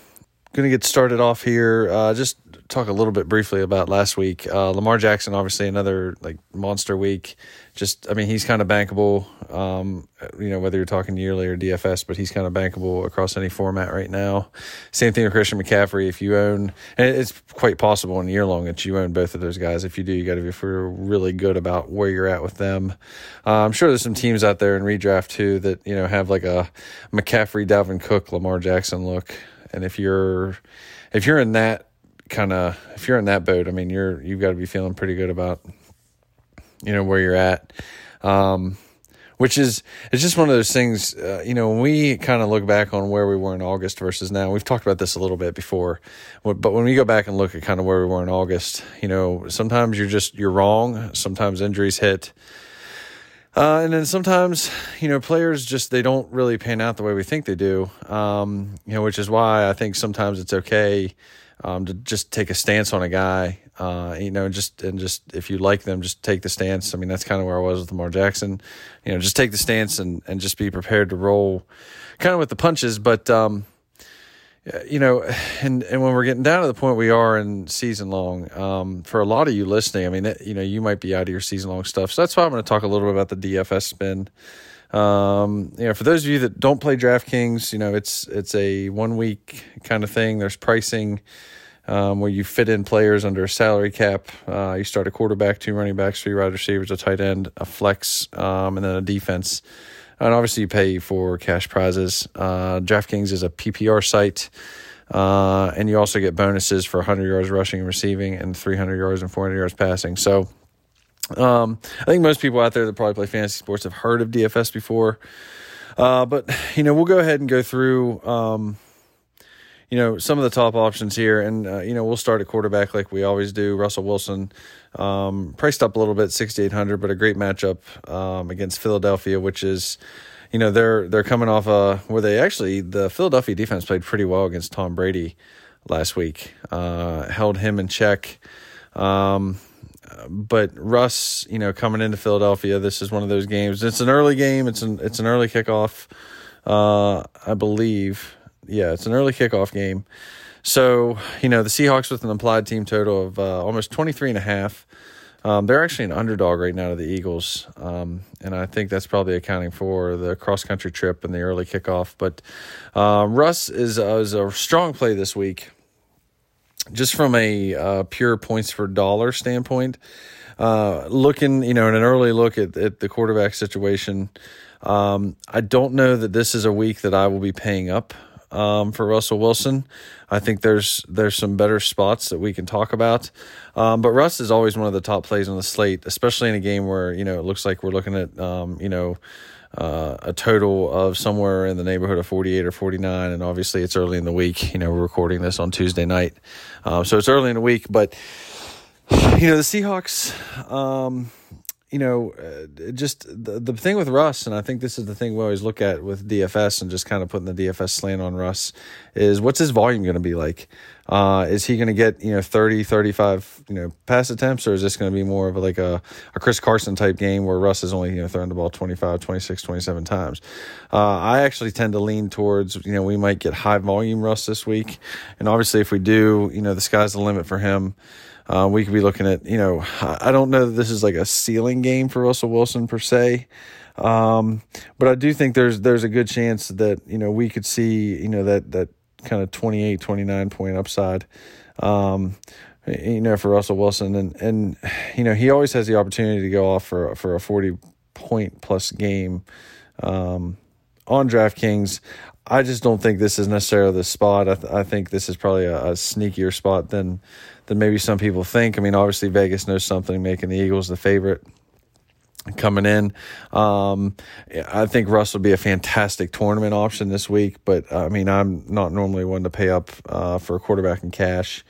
going to get started off here. Uh, just talk a little bit briefly about last week. Uh, Lamar Jackson, obviously another like monster week. Just, I mean, he's kind of bankable. Um, you know, whether you're talking yearly or DFS, but he's kind of bankable across any format right now. Same thing with Christian McCaffrey. If you own, and it's quite possible in year long that you own both of those guys. If you do, you got to be really good about where you're at with them. Uh, I'm sure there's some teams out there in redraft too that you know have like a McCaffrey, Dalvin Cook, Lamar Jackson look. And if you're if you're in that kind of if you're in that boat, I mean you're you've got to be feeling pretty good about you know where you're at. Um, which is it's just one of those things. Uh, you know, when we kind of look back on where we were in August versus now, we've talked about this a little bit before, but when we go back and look at kind of where we were in August, you know, sometimes you're just you're wrong. Sometimes injuries hit. Uh, and then sometimes, you know, players just they don't really pan out the way we think they do. Um, you know, which is why I think sometimes it's okay um, to just take a stance on a guy. Uh, you know, just and just if you like them, just take the stance. I mean, that's kind of where I was with Lamar Jackson. You know, just take the stance and and just be prepared to roll, kind of with the punches. But um, you know, and and when we're getting down to the point we are in season long, um, for a lot of you listening, I mean, you know, you might be out of your season long stuff. So that's why I'm going to talk a little bit about the DFS spin. Um, you know, for those of you that don't play DraftKings, you know, it's it's a one week kind of thing. There's pricing um, where you fit in players under a salary cap. Uh, you start a quarterback, two running backs, three wide receivers, a tight end, a flex, um, and then a defense. And obviously, you pay for cash prizes. Uh, DraftKings is a PPR site. Uh, and you also get bonuses for 100 yards rushing and receiving and 300 yards and 400 yards passing. So, um, I think most people out there that probably play fantasy sports have heard of DFS before. Uh, but, you know, we'll go ahead and go through, um, you know, some of the top options here. And, uh, you know, we'll start at quarterback like we always do. Russell Wilson, um, priced up a little bit, 6,800, but a great matchup um, against Philadelphia, which is, you know, they're they're coming off a where they actually the Philadelphia defense played pretty well against Tom Brady last week, uh, held him in check. Um, but Russ, you know, coming into Philadelphia, this is one of those games. It's an early game. It's an it's an early kickoff, uh, I believe. Yeah, it's an early kickoff game. So, you know, the Seahawks with an implied team total of uh, almost 23 and a half. Um, they're actually an underdog right now to the Eagles. Um, and I think that's probably accounting for the cross country trip and the early kickoff. But uh, Russ is, uh, is a strong play this week. Just from a uh, pure points for dollar standpoint, uh, looking, you know, in an early look at, at the quarterback situation, um, I don't know that this is a week that I will be paying up um, for Russell Wilson. I think there's there's some better spots that we can talk about. Um, but Russ is always one of the top plays on the slate, especially in a game where you know it looks like we're looking at um, you know uh, a total of somewhere in the neighborhood of 48 or 49. And obviously, it's early in the week. You know, we're recording this on Tuesday night, um, so it's early in the week. But you know, the Seahawks. Um, you know, uh, just the, the thing with Russ, and I think this is the thing we always look at with DFS and just kind of putting the DFS slant on Russ, is what's his volume going to be like? Uh, is he going to get, you know, 30, 35, you know, pass attempts, or is this going to be more of like a, a Chris Carson type game where Russ is only, you know, throwing the ball 25, 26, 27 times? Uh, I actually tend to lean towards, you know, we might get high volume Russ this week. And obviously, if we do, you know, the sky's the limit for him. Uh, we could be looking at, you know, I don't know that this is like a ceiling game for Russell Wilson per se. Um, but I do think there's there's a good chance that, you know, we could see, you know, that that kind of 28, 29 point upside. Um, you know, for Russell Wilson and and you know, he always has the opportunity to go off for for a 40 point plus game um, on DraftKings. I just don't think this is necessarily the spot. I, th- I think this is probably a, a, sneakier spot than than maybe some people think. I mean, obviously Vegas knows something, making the Eagles the favorite coming in. Um, I think Russ will be a fantastic tournament option this week, but I mean, I'm not normally one to pay up uh, for a quarterback in cash.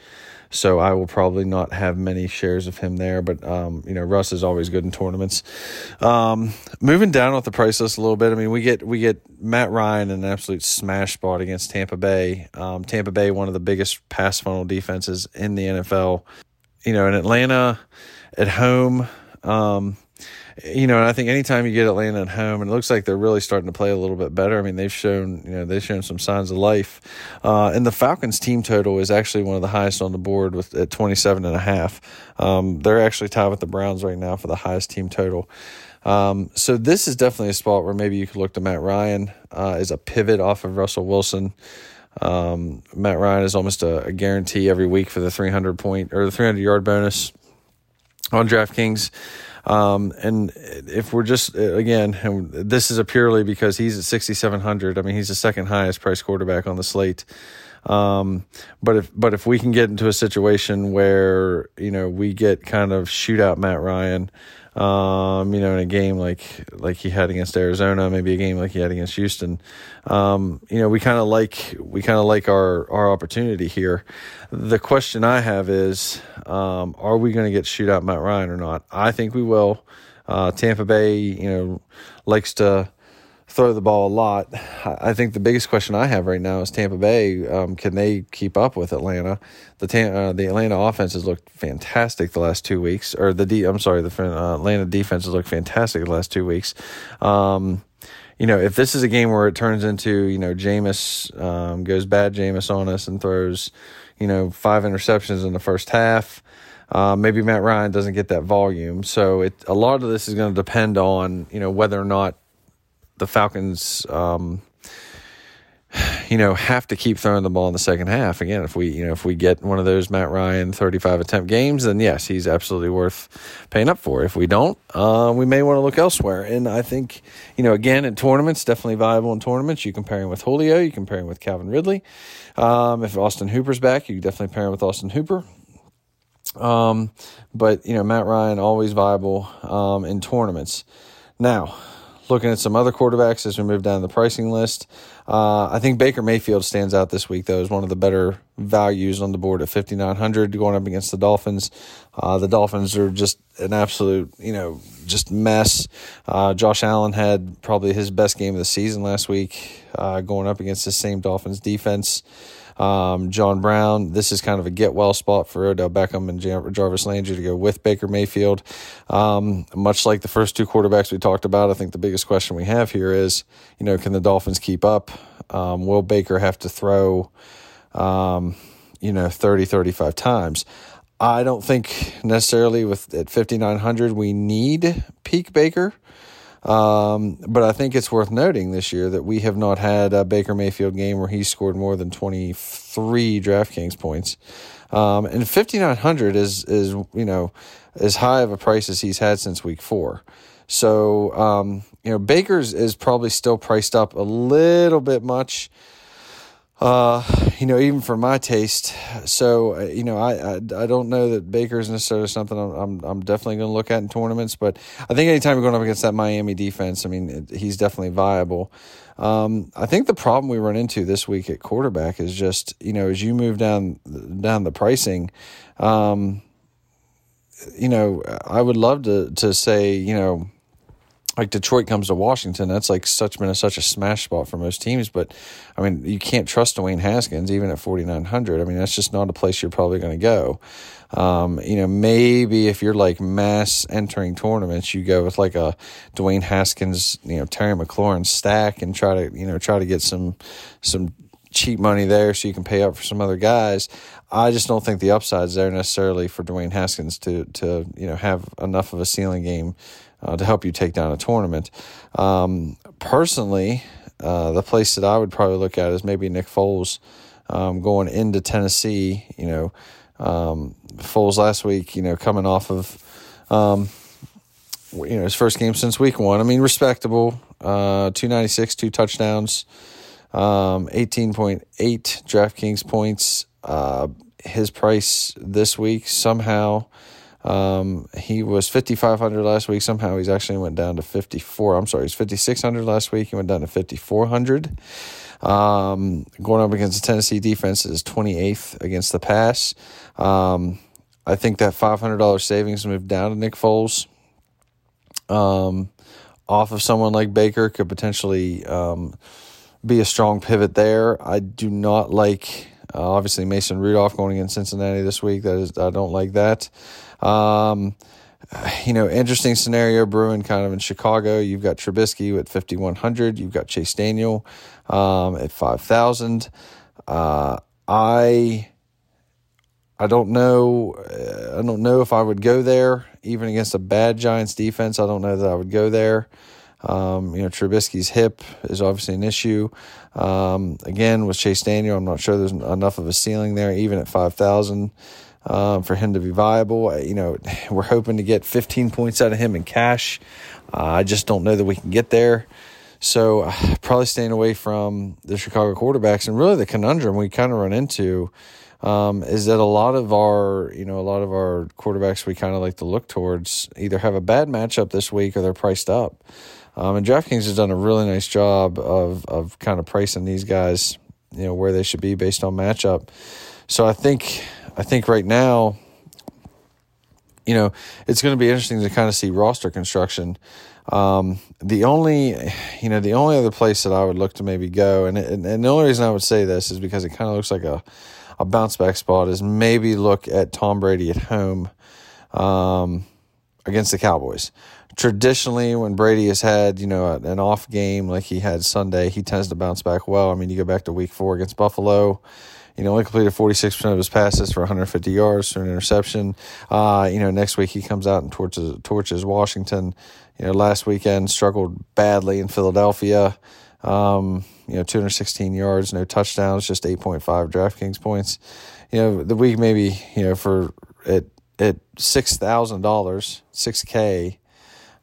So I will probably not have many shares of him there, but um, you know Russ is always good in tournaments. Um, moving down with the price list a little bit, I mean we get we get Matt Ryan in an absolute smash spot against Tampa Bay. Um, Tampa Bay, one of the biggest pass funnel defenses in the NFL. You know, in Atlanta at home. Um, you know, and I think anytime you get Atlanta at home, and it looks like they're really starting to play a little bit better. I mean, they've shown, you know, they've shown some signs of life. Uh, and the Falcons team total is actually one of the highest on the board with at 27 and a half. Um, they're actually tied with the Browns right now for the highest team total. Um, so this is definitely a spot where maybe you could look to Matt Ryan uh, as a pivot off of Russell Wilson. Um, Matt Ryan is almost a, a guarantee every week for the 300 point or the 300 yard bonus on DraftKings. Um, and if we're just again, this is a purely because he's at 6,700. I mean, he's the second highest priced quarterback on the slate. Um, but if but if we can get into a situation where you know we get kind of shootout Matt Ryan, Um, you know, in a game like like he had against Arizona, maybe a game like he had against Houston. Um, you know, we kind of like we kind of like our our opportunity here. The question I have is, um, are we going to get shoot out Matt Ryan or not? I think we will. Uh, Tampa Bay, you know, likes to throw the ball a lot. I think the biggest question I have right now is Tampa Bay. Um, can they keep up with Atlanta? The uh, the Atlanta offense has looked fantastic the last two weeks, or the I'm sorry, the uh, Atlanta defense has looked fantastic the last two weeks. Um, you know, if this is a game where it turns into, you know, Jameis um, goes bad Jameis on us and throws, you know, five interceptions in the first half, uh, maybe Matt Ryan doesn't get that volume. So it a lot of this is going to depend on, you know, whether or not the Falcons, um, you know, have to keep throwing the ball in the second half. Again, if we, you know, if we get one of those Matt Ryan 35 attempt games, then yes, he's absolutely worth paying up for. If we don't, uh, we may want to look elsewhere. And I think, you know, again, in tournaments, definitely viable in tournaments. You compare him with Julio, you compare him with Calvin Ridley. Um, if Austin Hooper's back, you definitely pair him with Austin Hooper. Um, but you know, Matt Ryan always viable um, in tournaments. Now, looking at some other quarterbacks as we move down the pricing list. Uh, I think Baker Mayfield stands out this week, though, as one of the better values on the board at 5,900 going up against the Dolphins. Uh, the Dolphins are just an absolute, you know, just mess. Uh, Josh Allen had probably his best game of the season last week, uh, going up against the same Dolphins defense. Um, John Brown, this is kind of a get well spot for Odell Beckham and Jarvis Landry to go with Baker Mayfield. Um, much like the first two quarterbacks we talked about, I think the biggest question we have here is, you know, can the Dolphins keep up? Um, will Baker have to throw, um, you know, 30, 35 times? I don't think necessarily with at 5,900 we need peak Baker. Um, but I think it's worth noting this year that we have not had a Baker Mayfield game where he scored more than 23 DraftKings points. Um, and 5,900 is, is, you know, as high of a price as he's had since week four. So, um, you know, Baker's is probably still priced up a little bit much uh, you know, even for my taste. So, uh, you know, I, I, I don't know that Baker is necessarily something I'm I'm, I'm definitely going to look at in tournaments. But I think anytime you're going up against that Miami defense, I mean, it, he's definitely viable. Um, I think the problem we run into this week at quarterback is just you know as you move down down the pricing. Um, you know, I would love to to say, you know, like Detroit comes to Washington, that's like such been a, such a smash spot for most teams. But I mean, you can't trust Dwayne Haskins even at forty nine hundred. I mean, that's just not a place you're probably going to go. Um, you know, maybe if you're like mass entering tournaments, you go with like a Dwayne Haskins, you know, Terry McLaurin stack and try to you know try to get some some cheap money there so you can pay up for some other guys. I just don't think the upside's there necessarily for Dwayne Haskins to to you know have enough of a ceiling game uh, to help you take down a tournament. Um, personally, uh, the place that I would probably look at is maybe Nick Foles um, going into Tennessee. You know, um, Foles last week, you know, coming off of um, you know his first game since week one. I mean, respectable. Uh, two ninety six, two touchdowns, um, eighteen point eight DraftKings points. Uh, his price this week somehow um, he was 5,500 last week. Somehow he's actually went down to 54. I'm sorry, he's 5,600 last week. He went down to 5,400. Um, going up against the Tennessee defense is 28th against the pass. Um, I think that $500 savings moved down to Nick Foles. Um, off of someone like Baker could potentially um, be a strong pivot there. I do not like, uh, obviously, Mason Rudolph going against Cincinnati this week. That is, I don't like that. Um, you know, interesting scenario brewing kind of in Chicago. You've got Trubisky at 5,100. You've got Chase Daniel um, at 5,000. Uh, I I don't know. Uh, I don't know if I would go there, even against a bad Giants defense. I don't know that I would go there. Um, you know, Trubisky's hip is obviously an issue. Um, again, with Chase Daniel, I'm not sure there's enough of a ceiling there, even at 5,000 um, for him to be viable. You know, we're hoping to get 15 points out of him in cash. Uh, I just don't know that we can get there. So uh, probably staying away from the Chicago quarterbacks and really the conundrum we kind of run into um, is that a lot of our, you know, a lot of our quarterbacks we kind of like to look towards either have a bad matchup this week or they're priced up. Um, and DraftKings has done a really nice job of of kind of pricing these guys, you know, where they should be based on matchup. So I think I think right now, you know, it's going to be interesting to kind of see roster construction. Um, the only, you know, the only other place that I would look to maybe go, and and, and the only reason I would say this is because it kind of looks like a a bounce back spot is maybe look at Tom Brady at home um, against the Cowboys. Traditionally, when Brady has had you know an off game like he had Sunday, he tends to bounce back well. I mean, you go back to Week Four against Buffalo. You know, only completed 46% of his passes for 150 yards for an interception. Uh, you know, next week he comes out and torches, torches Washington. You know, last weekend struggled badly in Philadelphia. Um, you know, 216 yards, no touchdowns, just 8.5 DraftKings points. You know, the week maybe, you know, for at at six thousand dollars, six K,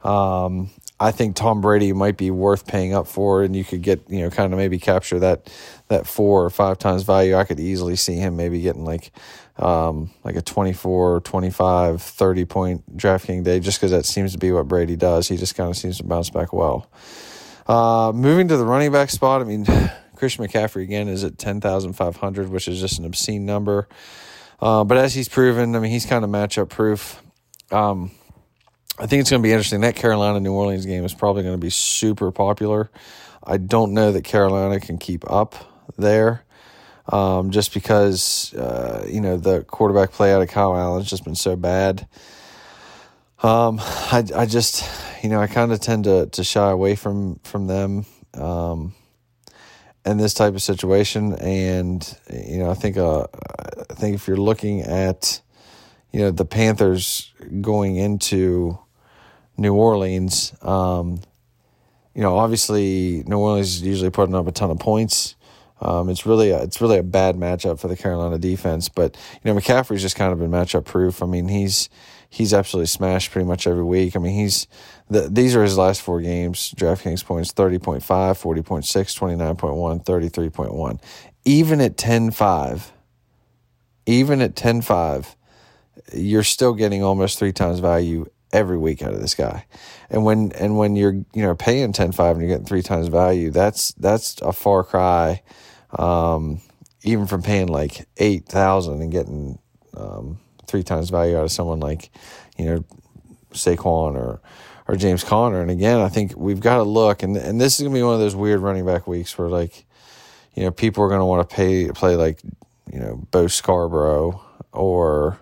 um, I think Tom Brady might be worth paying up for, and you could get, you know, kind of maybe capture that that four or five times value. I could easily see him maybe getting like um, like a 24, 25, 30 point DraftKings day, just because that seems to be what Brady does. He just kind of seems to bounce back well. Uh, moving to the running back spot, I mean, Christian McCaffrey again is at 10,500, which is just an obscene number. Uh, but as he's proven, I mean, he's kind of matchup proof. Um, I think it's going to be interesting. That Carolina New Orleans game is probably going to be super popular. I don't know that Carolina can keep up there. Um, just because uh, you know the quarterback play out of Kyle Allen's just been so bad. Um, I I just you know, I kind of tend to to shy away from from them um, in this type of situation. And you know, I think uh, I think if you're looking at you know the Panthers going into New Orleans, um, you know, obviously New Orleans is usually putting up a ton of points. Um, it's really a, it's really a bad matchup for the Carolina defense, but you know McCaffrey's just kind of been matchup proof. I mean he's he's absolutely smashed pretty much every week. I mean he's the, these are his last four games. DraftKings points 30.5, 40.6, 29.1, 33.1. Even at 10.5, even at 10.5, you're still getting almost three times value every week out of this guy. And when and when you're you know paying 10.5 and you're getting three times value, that's that's a far cry um, even from paying like 8,000 and getting um, three times value out of someone like, you know, Saquon or or James Conner. And again, I think we've got to look, and and this is gonna be one of those weird running back weeks where like, you know, people are gonna want to pay play like, you know, Bo Scarborough or,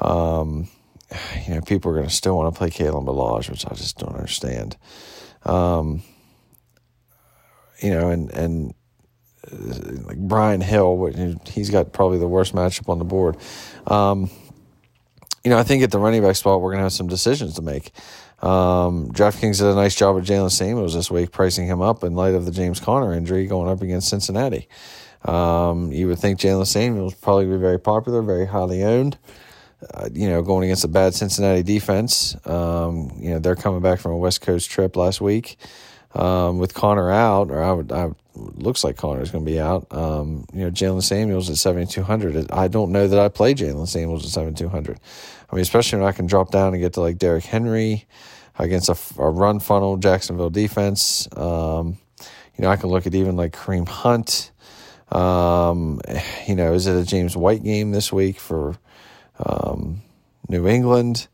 um, you know, people are gonna still want to play Kalen Ballage, which I just don't understand. Um, you know, and and uh, like Brian Hill, he's got probably the worst matchup on the board. Um, you know, I think at the running back spot, we're going to have some decisions to make. Um, DraftKings did a nice job with Jaylen Samuels this week, pricing him up in light of the James Conner injury going up against Cincinnati. Um, you would think Jaylen Samuels probably be very popular, very highly owned. Uh, you know, going against a bad Cincinnati defense. Um, you know, they're coming back from a West Coast trip last week. Um, with Conner out, or I would, I looks like Conner is going to be out. Um, you know, Jaylen Samuels at seventy two hundred. I don't know that I play Jaylen Samuels at seventy two hundred. I mean, especially when I can drop down and get to like Derrick Henry against a, a run funnel Jacksonville defense. Um, you know, I can look at even like Kareem Hunt. Um, you know, is it a James White game this week for um, New England?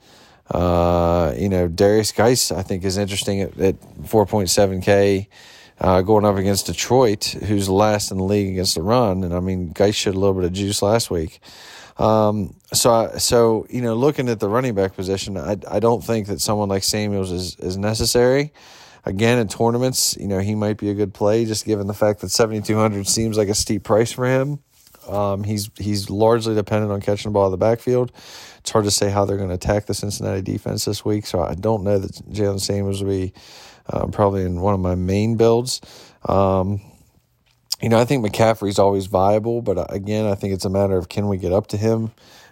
Uh, you know, Derrius Guice, I think, is interesting at, at 4.7K. Uh, going up against Detroit, who's last in the league against the run, and I mean, Guice showed a little bit of juice last week. Um, so, so you know, looking at the running back position, I, I don't think that someone like Samuels is is necessary. Again, in tournaments, you know, he might be a good play, just given the fact that seventy two hundred seems like a steep price for him. Um, he's he's largely dependent on catching the ball in the backfield. It's hard to say how they're going to attack the Cincinnati defense this week, so I don't know that Jaylen Samuels will be uh, probably in one of my main builds. Um, you know, I think McCaffrey's always viable, but uh, again, I think it's a matter of can we get up to him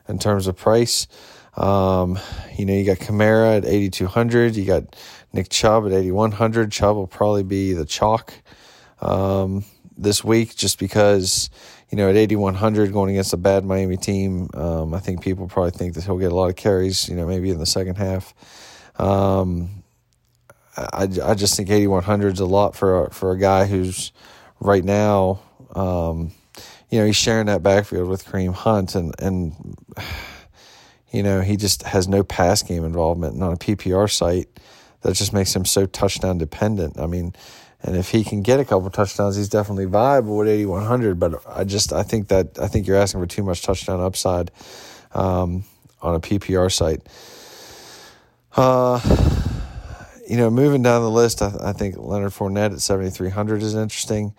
in terms of price. Um, you know, you got Kamara at 8,200. You got Nick Chubb at 8,100. Chubb will probably be the chalk um, this week just because, you know, at 8,100 going against a bad Miami team, um, I think people probably think that he'll get a lot of carries, you know, maybe in the second half. Um, I, I just think 8,100 is a lot for, a, for a guy who's right now, um, you know, he's sharing that backfield with Kareem Hunt and, and, you know, he just has no pass game involvement and on a PPR site. That just makes him so touchdown dependent. I mean, and if he can get a couple touchdowns, he's definitely viable at 8100. But I just I think that I think you're asking for too much touchdown upside um, on a PPR site. Uh, you know, moving down the list, I, I think Leonard Fournette at 7300 is interesting.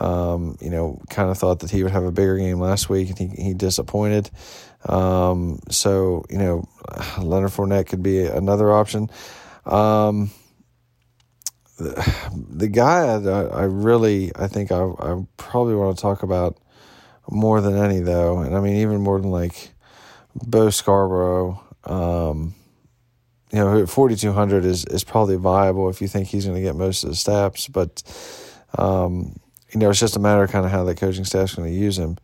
Um, you know, kind of thought that he would have a bigger game last week, and he he disappointed. Um, so you know, Leonard Fournette could be another option. Um, the, the guy that I really, I think I, I probably want to talk about more than any though, and I mean even more than like Bo Scarbrough. Um, you know, 4,200 is, is probably viable if you think he's going to get most of the steps, but, um, you know, it's just a matter of kind of how the coaching staff's going to use him.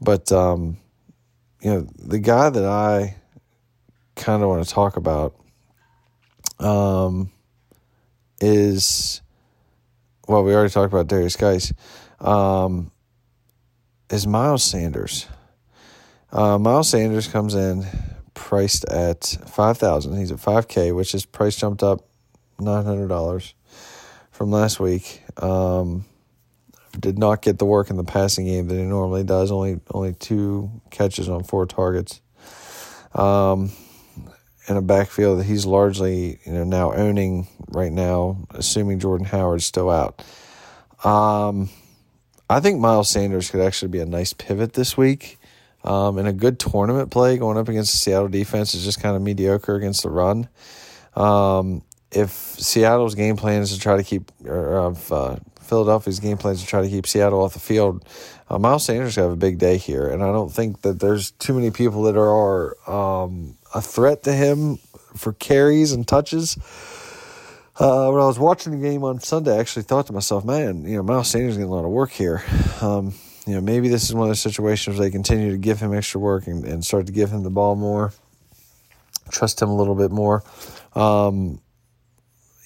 But, um, you know, the guy that I kind of want to talk about um, is, well, we already talked about Derrius Guice, um, is Miles Sanders. Uh, Miles Sanders comes in priced at 5000 He's at 5K, which is price jumped up $900 from last week. Um, did not get the work in the passing game that he normally does. Only only two catches on four targets. Um, in a backfield that he's largely you know now owning right now, assuming Jordan Howard's still out. Um, I think Miles Sanders could actually be a nice pivot this week. Um, and a good tournament play going up against the Seattle defense is just kind of mediocre against the run. Um, if Seattle's game plan is to try to keep, or of uh, Philadelphia's game plan is to try to keep Seattle off the field, uh, Miles Sanders have a big day here, and I don't think that there's too many people that are um, a threat to him for carries and touches. Uh, when I was watching the game on Sunday, I actually thought to myself, man, you know, Miles Sanders getting a lot of work here. Um, you know, maybe this is one of those situations where they continue to give him extra work and, and start to give him the ball more, trust him a little bit more. Um,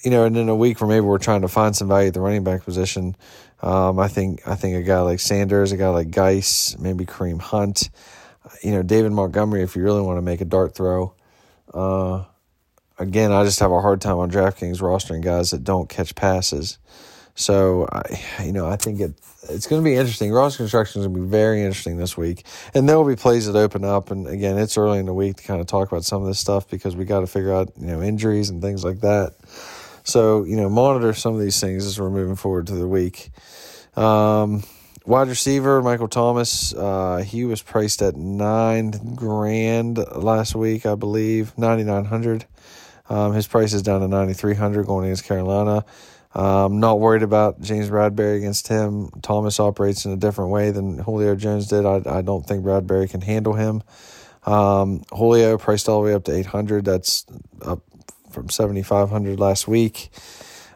you know, and in a week where maybe we're trying to find some value at the running back position, um, I think I think a guy like Sanders, a guy like Guice, maybe Kareem Hunt, you know, David Montgomery, if you really want to make a dart throw. Uh, again, I just have a hard time on DraftKings rostering guys that don't catch passes. So, I, you know, I think it it's going to be interesting. Roster construction is going to be very interesting this week, and there will be plays that open up. And again, it's early in the week to kind of talk about some of this stuff because we got to figure out you know injuries and things like that. So, you know, monitor some of these things as we're moving forward to the week. Um, Wide receiver Michael Thomas, uh, he was priced at nine grand last week, I believe, ninety nine hundred. Um, his price is down to ninety three hundred going against Carolina. Um, not worried about James Bradberry against him. Thomas operates in a different way than Julio Jones did. I, I don't think Bradberry can handle him. Um, Julio priced all the way up to eight hundred. That's up from seventy five hundred last week.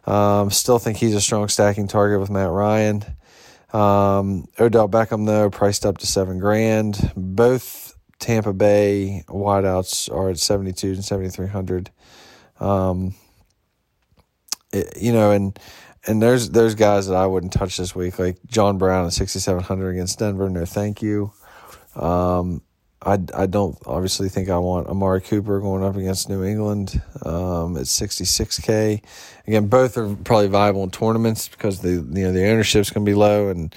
Um, still think he's a strong stacking target with Matt Ryan. Um, Odell Beckham though priced up to seven grand. Both Tampa Bay wideouts are at seventy two and seventy three hundred. Um, you know, and and there's there's guys that I wouldn't touch this week, like John Brown at sixty seven hundred against Denver. No, thank you. Um, I, I don't obviously think I want Amari Cooper going up against New England um, at 66k. Again, both are probably viable in tournaments because the you know the ownership's going to be low, and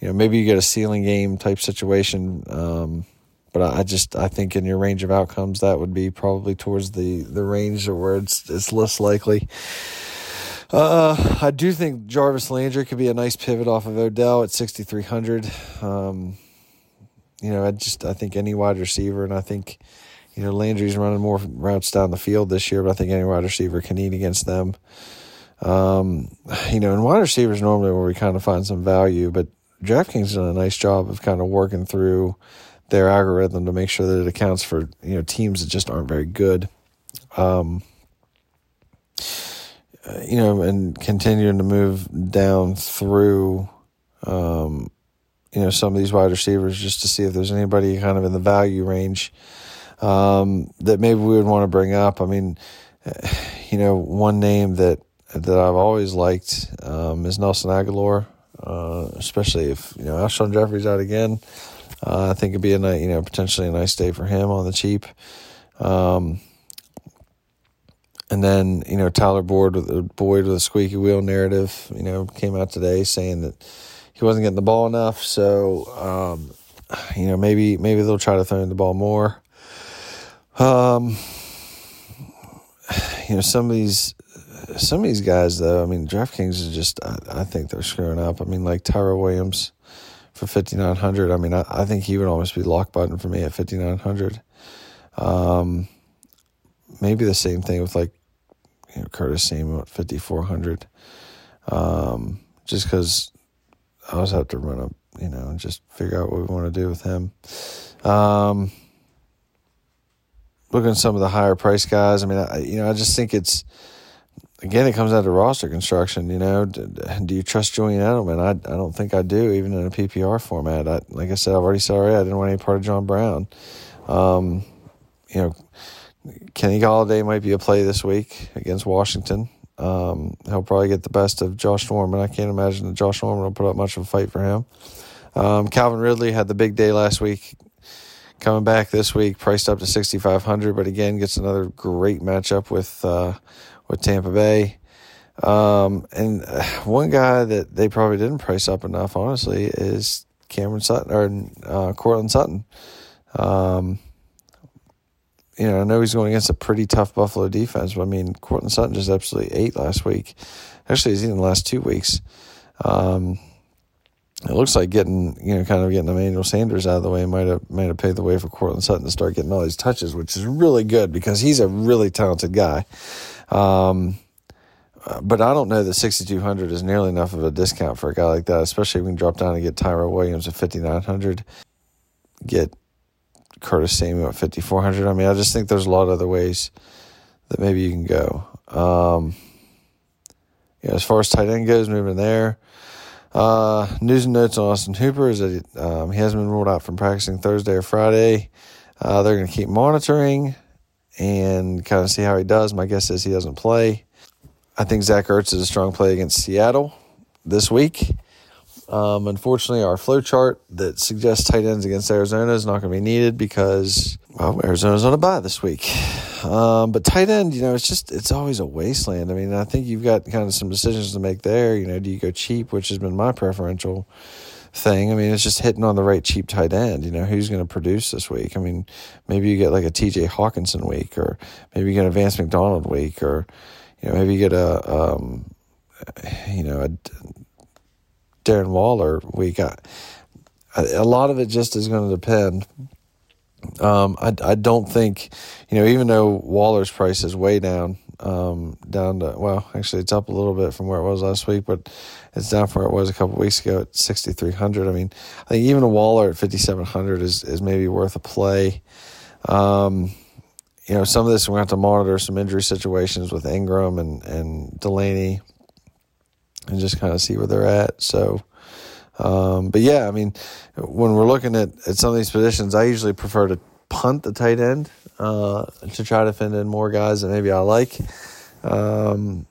you know maybe you get a ceiling game type situation. Um, but I, I just I think in your range of outcomes that would be probably towards the the range where it's it's less likely. Uh, I do think Jarvis Landry could be a nice pivot off of Odell at 6,300. Um, you know, I just I think any wide receiver, and I think you know Landry's running more routes down the field this year, but I think any wide receiver can eat against them. Um, you know, and wide receivers normally where we kind of find some value, but DraftKings done a nice job of kind of working through their algorithm to make sure that it accounts for you know teams that just aren't very good. Um, you know, and continuing to move down through um, you know some of these wide receivers just to see if there's anybody kind of in the value range um, that maybe we would want to bring up. I mean, you know, one name that that I've always liked um, is Nelson Agholor, uh, especially if you know Alshon Jeffery's out again. Uh, I think it'd be a nice, you know potentially a nice day for him on the cheap. Um, and then you know Tyler Boyd with, Boyd with a squeaky wheel narrative, you know, came out today saying that he wasn't getting the ball enough. So um, you know maybe maybe they'll try to throw him the ball more. Um, you know some of these some of these guys though. I mean, DraftKings is just I, I think they're screwing up. I mean, like Tyrell Williams for fifty nine hundred. I mean, I, I think he would almost be lock button for me at fifty nine hundred. Um, maybe the same thing with like you know, Curtis Samuel at 5,400. Um, just because I always have to run up, you know, and just figure out what we want to do with him. Um, looking at some of the higher price guys, I mean, I, you know, I just think it's, again, it comes down to roster construction. You know, do, do you trust Julian Edelman? I, I don't think I do, even in a PPR format. I, like I said, I've already said already, I didn't want any part of John Brown. Um, you know, Kenny Golladay might be a play this week against Washington. Um, he'll probably get the best of Josh Norman. I can't imagine that Josh Norman will put up much of a fight for him. Um, Calvin Ridley had the big day last week. Coming back this week, priced up to sixty five hundred, but again gets another great matchup with uh, with Tampa Bay. Um, and uh, one guy that they probably didn't price up enough, honestly, is Cameron Sutton or uh, Courtland Sutton. Um, you know, I know he's going against a pretty tough Buffalo defense, but I mean, Courtland Sutton just absolutely ate last week. Actually, he's eaten the last two weeks. Um, it looks like getting, you know, kind of getting Emmanuel Sanders out of the way might have might have paved the way for Courtland Sutton to start getting all these touches, which is really good because he's a really talented guy. Um, but I don't know that 6,200 is nearly enough of a discount for a guy like that, especially when you drop down and get Tyrell Williams at 5,900, get Curtis Samuel at 5,400. I mean, I just think there's a lot of other ways that maybe you can go. Um, yeah, as far as tight end goes, moving there. Uh, news and notes on Austin Hooper is that um, he hasn't been ruled out from practicing Thursday or Friday. Uh, they're going to keep monitoring and kind of see how he does. My guess is he doesn't play. I think Zach Ertz is a strong play against Seattle this week. Um, unfortunately, our flow chart that suggests tight ends against Arizona is not going to be needed because well, Arizona's on a bye this week. Um, but tight end, you know, it's just it's always a wasteland. I mean, I think you've got kind of some decisions to make there. You know, do you go cheap, which has been my preferential thing. I mean, it's just hitting on the right cheap tight end. You know, who's going to produce this week? I mean, maybe you get like a T.J. Hockenson week, or maybe you get a Vance McDonald week, or you know, maybe you get a um, you know a Darren Waller week. I, a lot of it just is going to depend. Um, I, I don't think, you know, even though Waller's price is way down, um, down to, well, actually it's up a little bit from where it was last week, but it's down from where it was a couple weeks ago at 6,300. I mean, I think even a Waller at 5,700 is, is maybe worth a play. Um, you know, some of this we're going to have to monitor some injury situations with Ingram and, and Delanie and just kind of see where they're at. So, um, but yeah, I mean, when we're looking at, at some of these positions, I usually prefer to punt the tight end uh, to try to fit in more guys that maybe I like. Um,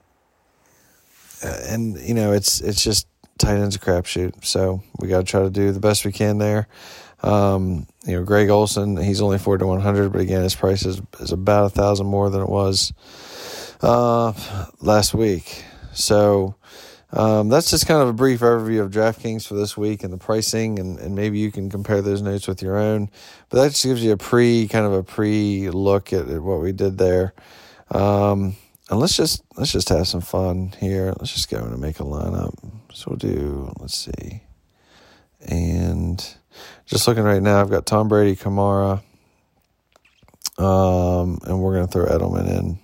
and you know, it's it's just tight end's a crapshoot, so we got to try to do the best we can there. Um, you know, Greg Olsen, he's only four to one hundred, but again, his price is is about a thousand more than it was uh, last week. So um, that's just kind of a brief overview of DraftKings for this week and the pricing, and, and maybe you can compare those notes with your own. But that just gives you a pre kind of a pre look at, at what we did there. Um, and let's just let's just have some fun here. Let's just go and make a lineup. So we'll do. Let's see, and just looking right now, I've got Tom Brady, Kamara, um, and we're gonna throw Edelman in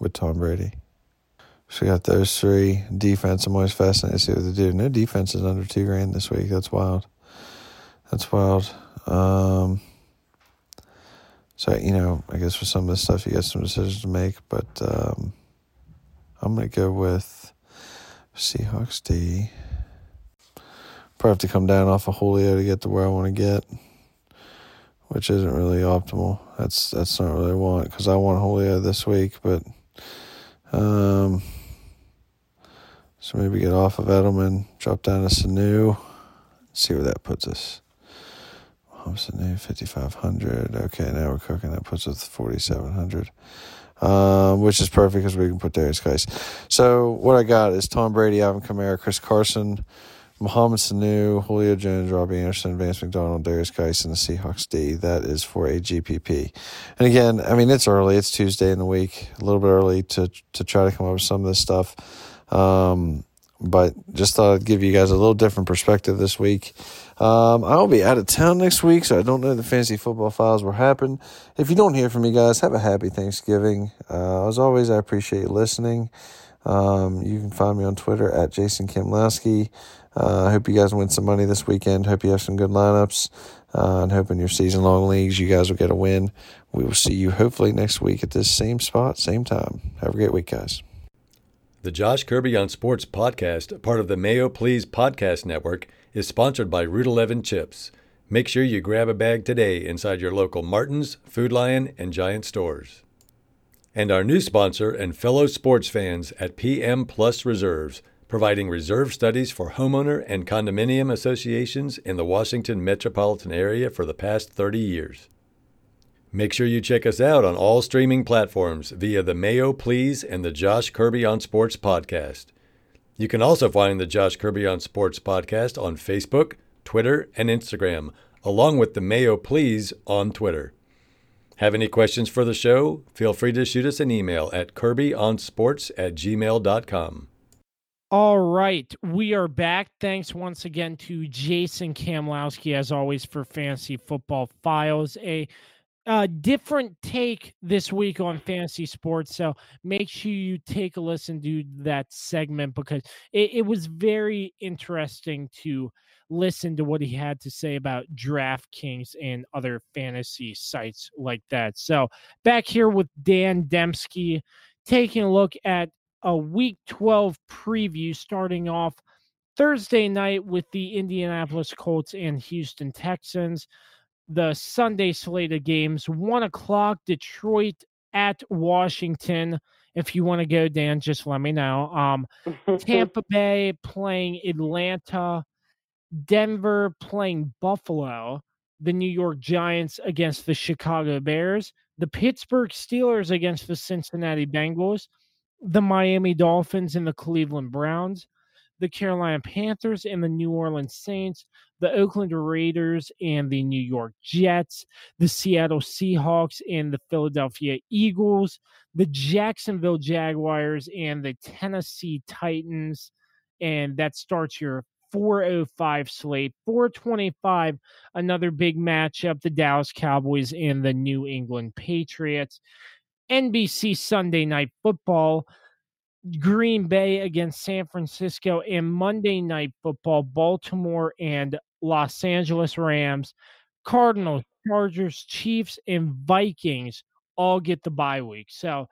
with Tom Brady. So we got those three. Defense, I'm always fascinated to see what they do. No defense is under two grand this week. That's wild. That's wild. Um, so, you know, I guess for some of this stuff, you got some decisions to make, but um, I'm going to go with Seahawks D. Probably have to come down off of Julio to get to where I want to get, which isn't really optimal. That's that's not really what I want because I want Julio this week, but um, so maybe get off of Edelman, drop down to Sanu, see where that puts us. Sanu, 5,500. Okay, now we're cooking. That puts us 4,700. Um, which is perfect because we can put Derrius Guice. So what I got is Tom Brady, Alvin Kamara, Chris Carson, Mohamed Sanu, Julio Jones, Robbie Anderson, Vance McDonald, Derrius Guice, and the Seahawks D. That is for a GPP. And again, I mean, it's early. It's Tuesday in the week, a little bit early to, to try to come up with some of this stuff. Um, but just thought I'd give you guys a little different perspective this week. Um, I'll be out of town next week, so I don't know the fancy football files will happen. If you don't hear from me, guys, have a happy Thanksgiving. Uh, as always, I appreciate you listening. Um, you can find me on Twitter at Jason Kamlowski. Uh, I hope you guys win some money this weekend. Hope you have some good lineups. Uh, and hoping your season long leagues, you guys will get a win. We will see you hopefully next week at this same spot, same time. Have a great week, guys. The Josh Kirby on Sports podcast, part of the Mayo Please podcast network, is sponsored by Route 11 Chips. Make sure you grab a bag today inside your local Martin's, Food Lion, and Giant stores. And our new sponsor and fellow sports fans at PM Plus Reserves, providing reserve studies for homeowner and condominium associations in the Washington metropolitan area for the past 30 years. Make sure you check us out on all streaming platforms via the Mayo Please and the Josh Kirby on Sports podcast. You can also find the Josh Kirby on Sports podcast on Facebook, Twitter, and Instagram, along with the Mayo Please on Twitter. Have any questions for the show? Feel free to shoot us an email at kirbyonsports at gmail.com. All right, we are back. Thanks once again to Jason Kamlowski, as always, for Fantasy Football Files. A uh, different take this week on fantasy sports. So make sure you take a listen to that segment because it, it, was very interesting to listen to what he had to say about DraftKings and other fantasy sites like that. So back here with Dan Dembski, taking a look at a week 12 preview starting off Thursday night with the Indianapolis Colts and Houston Texans the Sunday slate of games. One o'clock, Detroit at Washington. If you want to go, Dan, just let me know. Um, Tampa Bay playing Atlanta, Denver playing Buffalo, the New York Giants against the Chicago Bears, the Pittsburgh Steelers against the Cincinnati Bengals, the Miami Dolphins and the Cleveland Browns, the Carolina Panthers and the New Orleans Saints, the Oakland Raiders and the New York Jets, the Seattle Seahawks and the Philadelphia Eagles, the Jacksonville Jaguars and the Tennessee Titans. And that starts your 405 slate. 425, another big matchup the Dallas Cowboys and the New England Patriots. NBC Sunday Night Football. Green Bay against San Francisco and Monday Night Football, Baltimore and Los Angeles Rams, Cardinals, Chargers, Chiefs, and Vikings all get the bye week. So,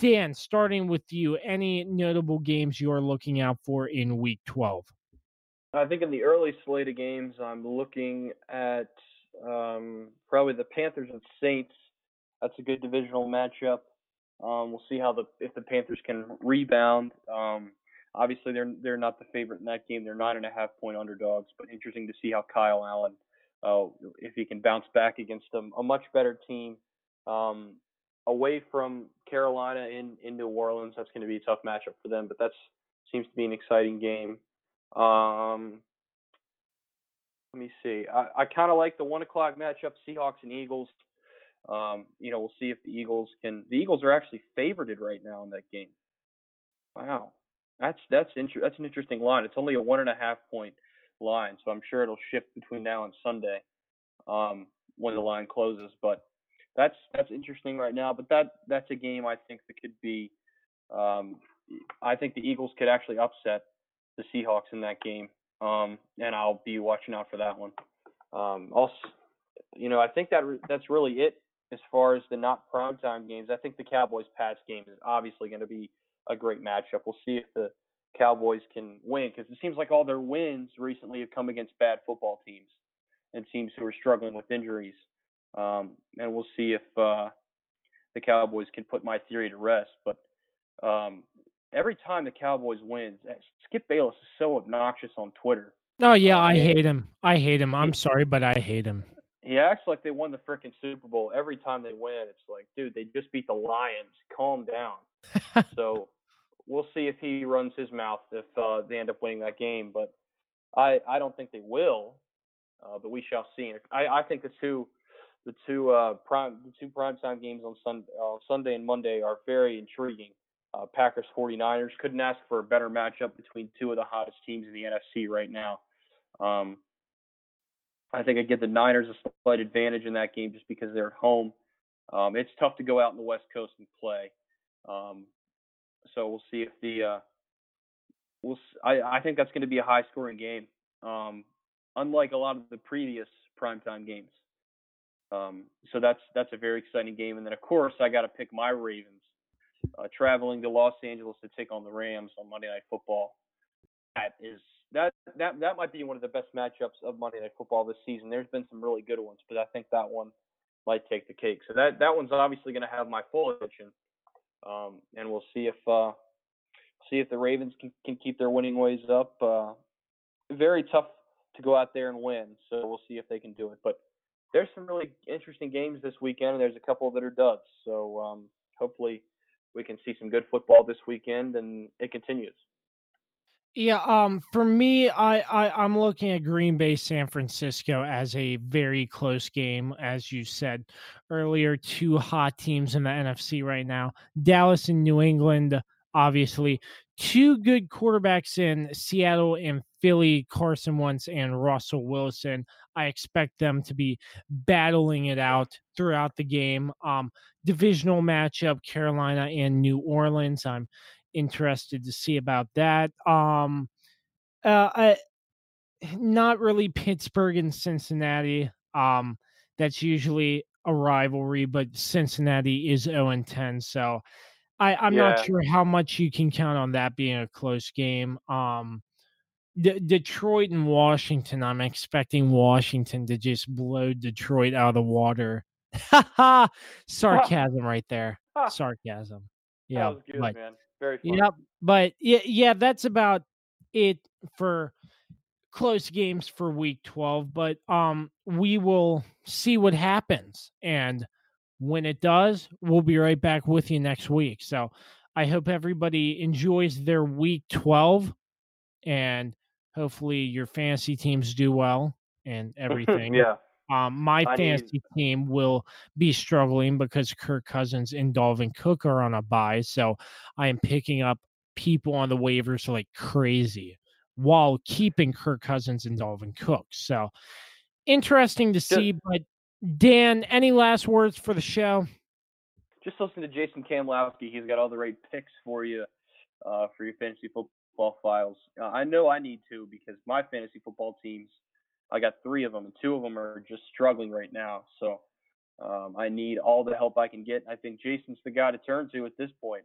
Dan, starting with you, any notable games you are looking out for in week 12? I think in the early slate of games, I'm looking at um, probably the Panthers and Saints. That's a good divisional matchup. Um, we'll see how the if the Panthers can rebound. Um, obviously, they're they're not the favorite in that game. They're nine and a half point underdogs, but interesting to see how Kyle Allen, uh, if he can bounce back against them, a much better team. Um, away from Carolina in in New Orleans, that's going to be a tough matchup for them, but that seems to be an exciting game. Um, let me see. I, I kind of like the one o'clock matchup, Seahawks and Eagles. Um, you know, we'll see if the Eagles can. The Eagles are actually favored right now in that game. Wow, that's that's inter- that's an interesting line. It's only a one and a half point line, so I'm sure it'll shift between now and Sunday um, when the line closes. But that's that's interesting right now. But that that's a game I think that could be. Um, I think the Eagles could actually upset the Seahawks in that game, um, and I'll be watching out for that one. Um, also, you know, I think that re- that's really it as far as the not primetime games, I think the Cowboys Pats game is obviously going to be a great matchup. We'll see if the Cowboys can win because it seems like all their wins recently have come against bad football teams and teams who are struggling with injuries. Um, and we'll see if uh, the Cowboys can put my theory to rest. But um, every time the Cowboys wins, eh, Skip Bayless is so obnoxious on Twitter. Oh yeah, I hate him. I hate him. I'm sorry, but I hate him. He acts like they won the freaking Super Bowl every time they win. It's like, dude, they just beat the Lions. Calm down. so we'll see if he runs his mouth if uh, they end up winning that game. But I I don't think they will. Uh, but we shall see. I I think the two the two uh, prime the two primetime games on Sunday uh, Sunday and Monday are very intriguing. Uh, Packers 49ers couldn't ask for a better matchup between two of the hottest teams in the NFC right now. Um, I think I give the Niners a slight advantage in that game just because they're at home. Um, it's tough to go out in the West Coast and play. Um, so we'll see if the uh, we'll. I, I think that's going to be a high scoring game. Um, unlike a lot of the previous primetime games. Um, so that's that's a very exciting game. And then of course I got to pick my Ravens, uh, traveling to Los Angeles to take on the Rams on Monday Night Football. That is that that that might be one of the best matchups of Monday Night Football this season. There's been some really good ones, but I think that one might take the cake. So that that one's obviously going to have my full attention, um, and we'll see if uh, see if the Ravens can, can keep their winning ways up. Uh, very tough to go out there and win, so we'll see if they can do it. But there's some really interesting games this weekend, and there's a couple that are duds. So um, hopefully we can see some good football this weekend, and it continues. Yeah, um, for me, I, I I'm looking at Green Bay, San Francisco as a very close game, as you said earlier. Two hot teams in the NFC right now. Dallas and New England, obviously, two good quarterbacks in Seattle and Philly, Carson Wentz and Russell Wilson. I expect them to be battling it out throughout the game. Um, divisional matchup, Carolina and New Orleans. I'm interested to see about that. Um, uh, I, not really Pittsburgh and Cincinnati. Um, that's usually a rivalry, but Cincinnati is 0 and 10. So I, I'm yeah. not sure how much you can count on that being a close game. Um, D- Detroit and Washington, I'm expecting Washington to just blow Detroit out of the water. Sarcasm right there. Sarcasm. Yeah. Good, but, man. Very fun. Yep. But yeah, yeah, that's about it for close games for week 12. But um we will see what happens. And when it does, we'll be right back with you next week. So I hope everybody enjoys their week 12 and hopefully your fantasy teams do well and everything. yeah. Um, my I fantasy need... team will be struggling because Kirk Cousins and Dalvin Cook are on a bye. So I am picking up people on the waivers like crazy while keeping Kirk Cousins and Dalvin Cook. So interesting to see. Just, but Dan, any last words for the show? Just listen to Jason Kamlowski. He's got all the right picks for you uh, for your fantasy football files. Uh, I know I need to because my fantasy football teams – I got three of them, and two of them are just struggling right now. So um, I need all the help I can get. I think Jason's the guy to turn to at this point.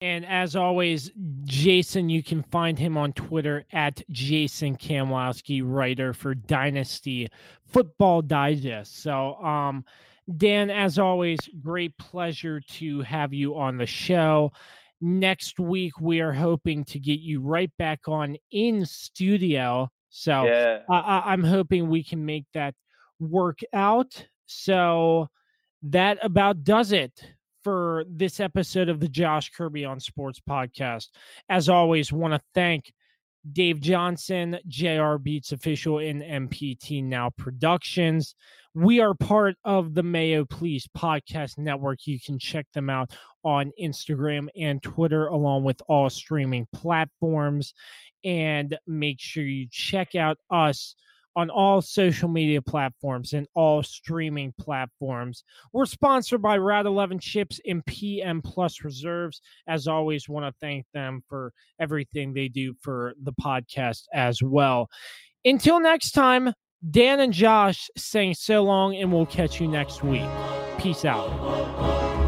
And as always, Jason, you can find him on Twitter at Jason Kamlowski, writer for Dynasty Football Digest. So, um, Dan, as always, great pleasure to have you on the show. Next week, we are hoping to get you right back on in studio so yeah. I, I'm hoping we can make that work out. So that about does it for this episode of the Josh Kirby on Sports podcast. As always, want to thank Dave Johnson, JR Beats official in MPT Now Productions. We are part of the Mayo Please podcast network. You can check them out on Instagram and Twitter, along with all streaming platforms and make sure you check out us on all social media platforms and all streaming platforms. We're sponsored by Route 11 Chips and PM Plus Reserves. As always, want to thank them for everything they do for the podcast as well. Until next time, Dan and Josh saying so long, and we'll catch you next week. Peace out.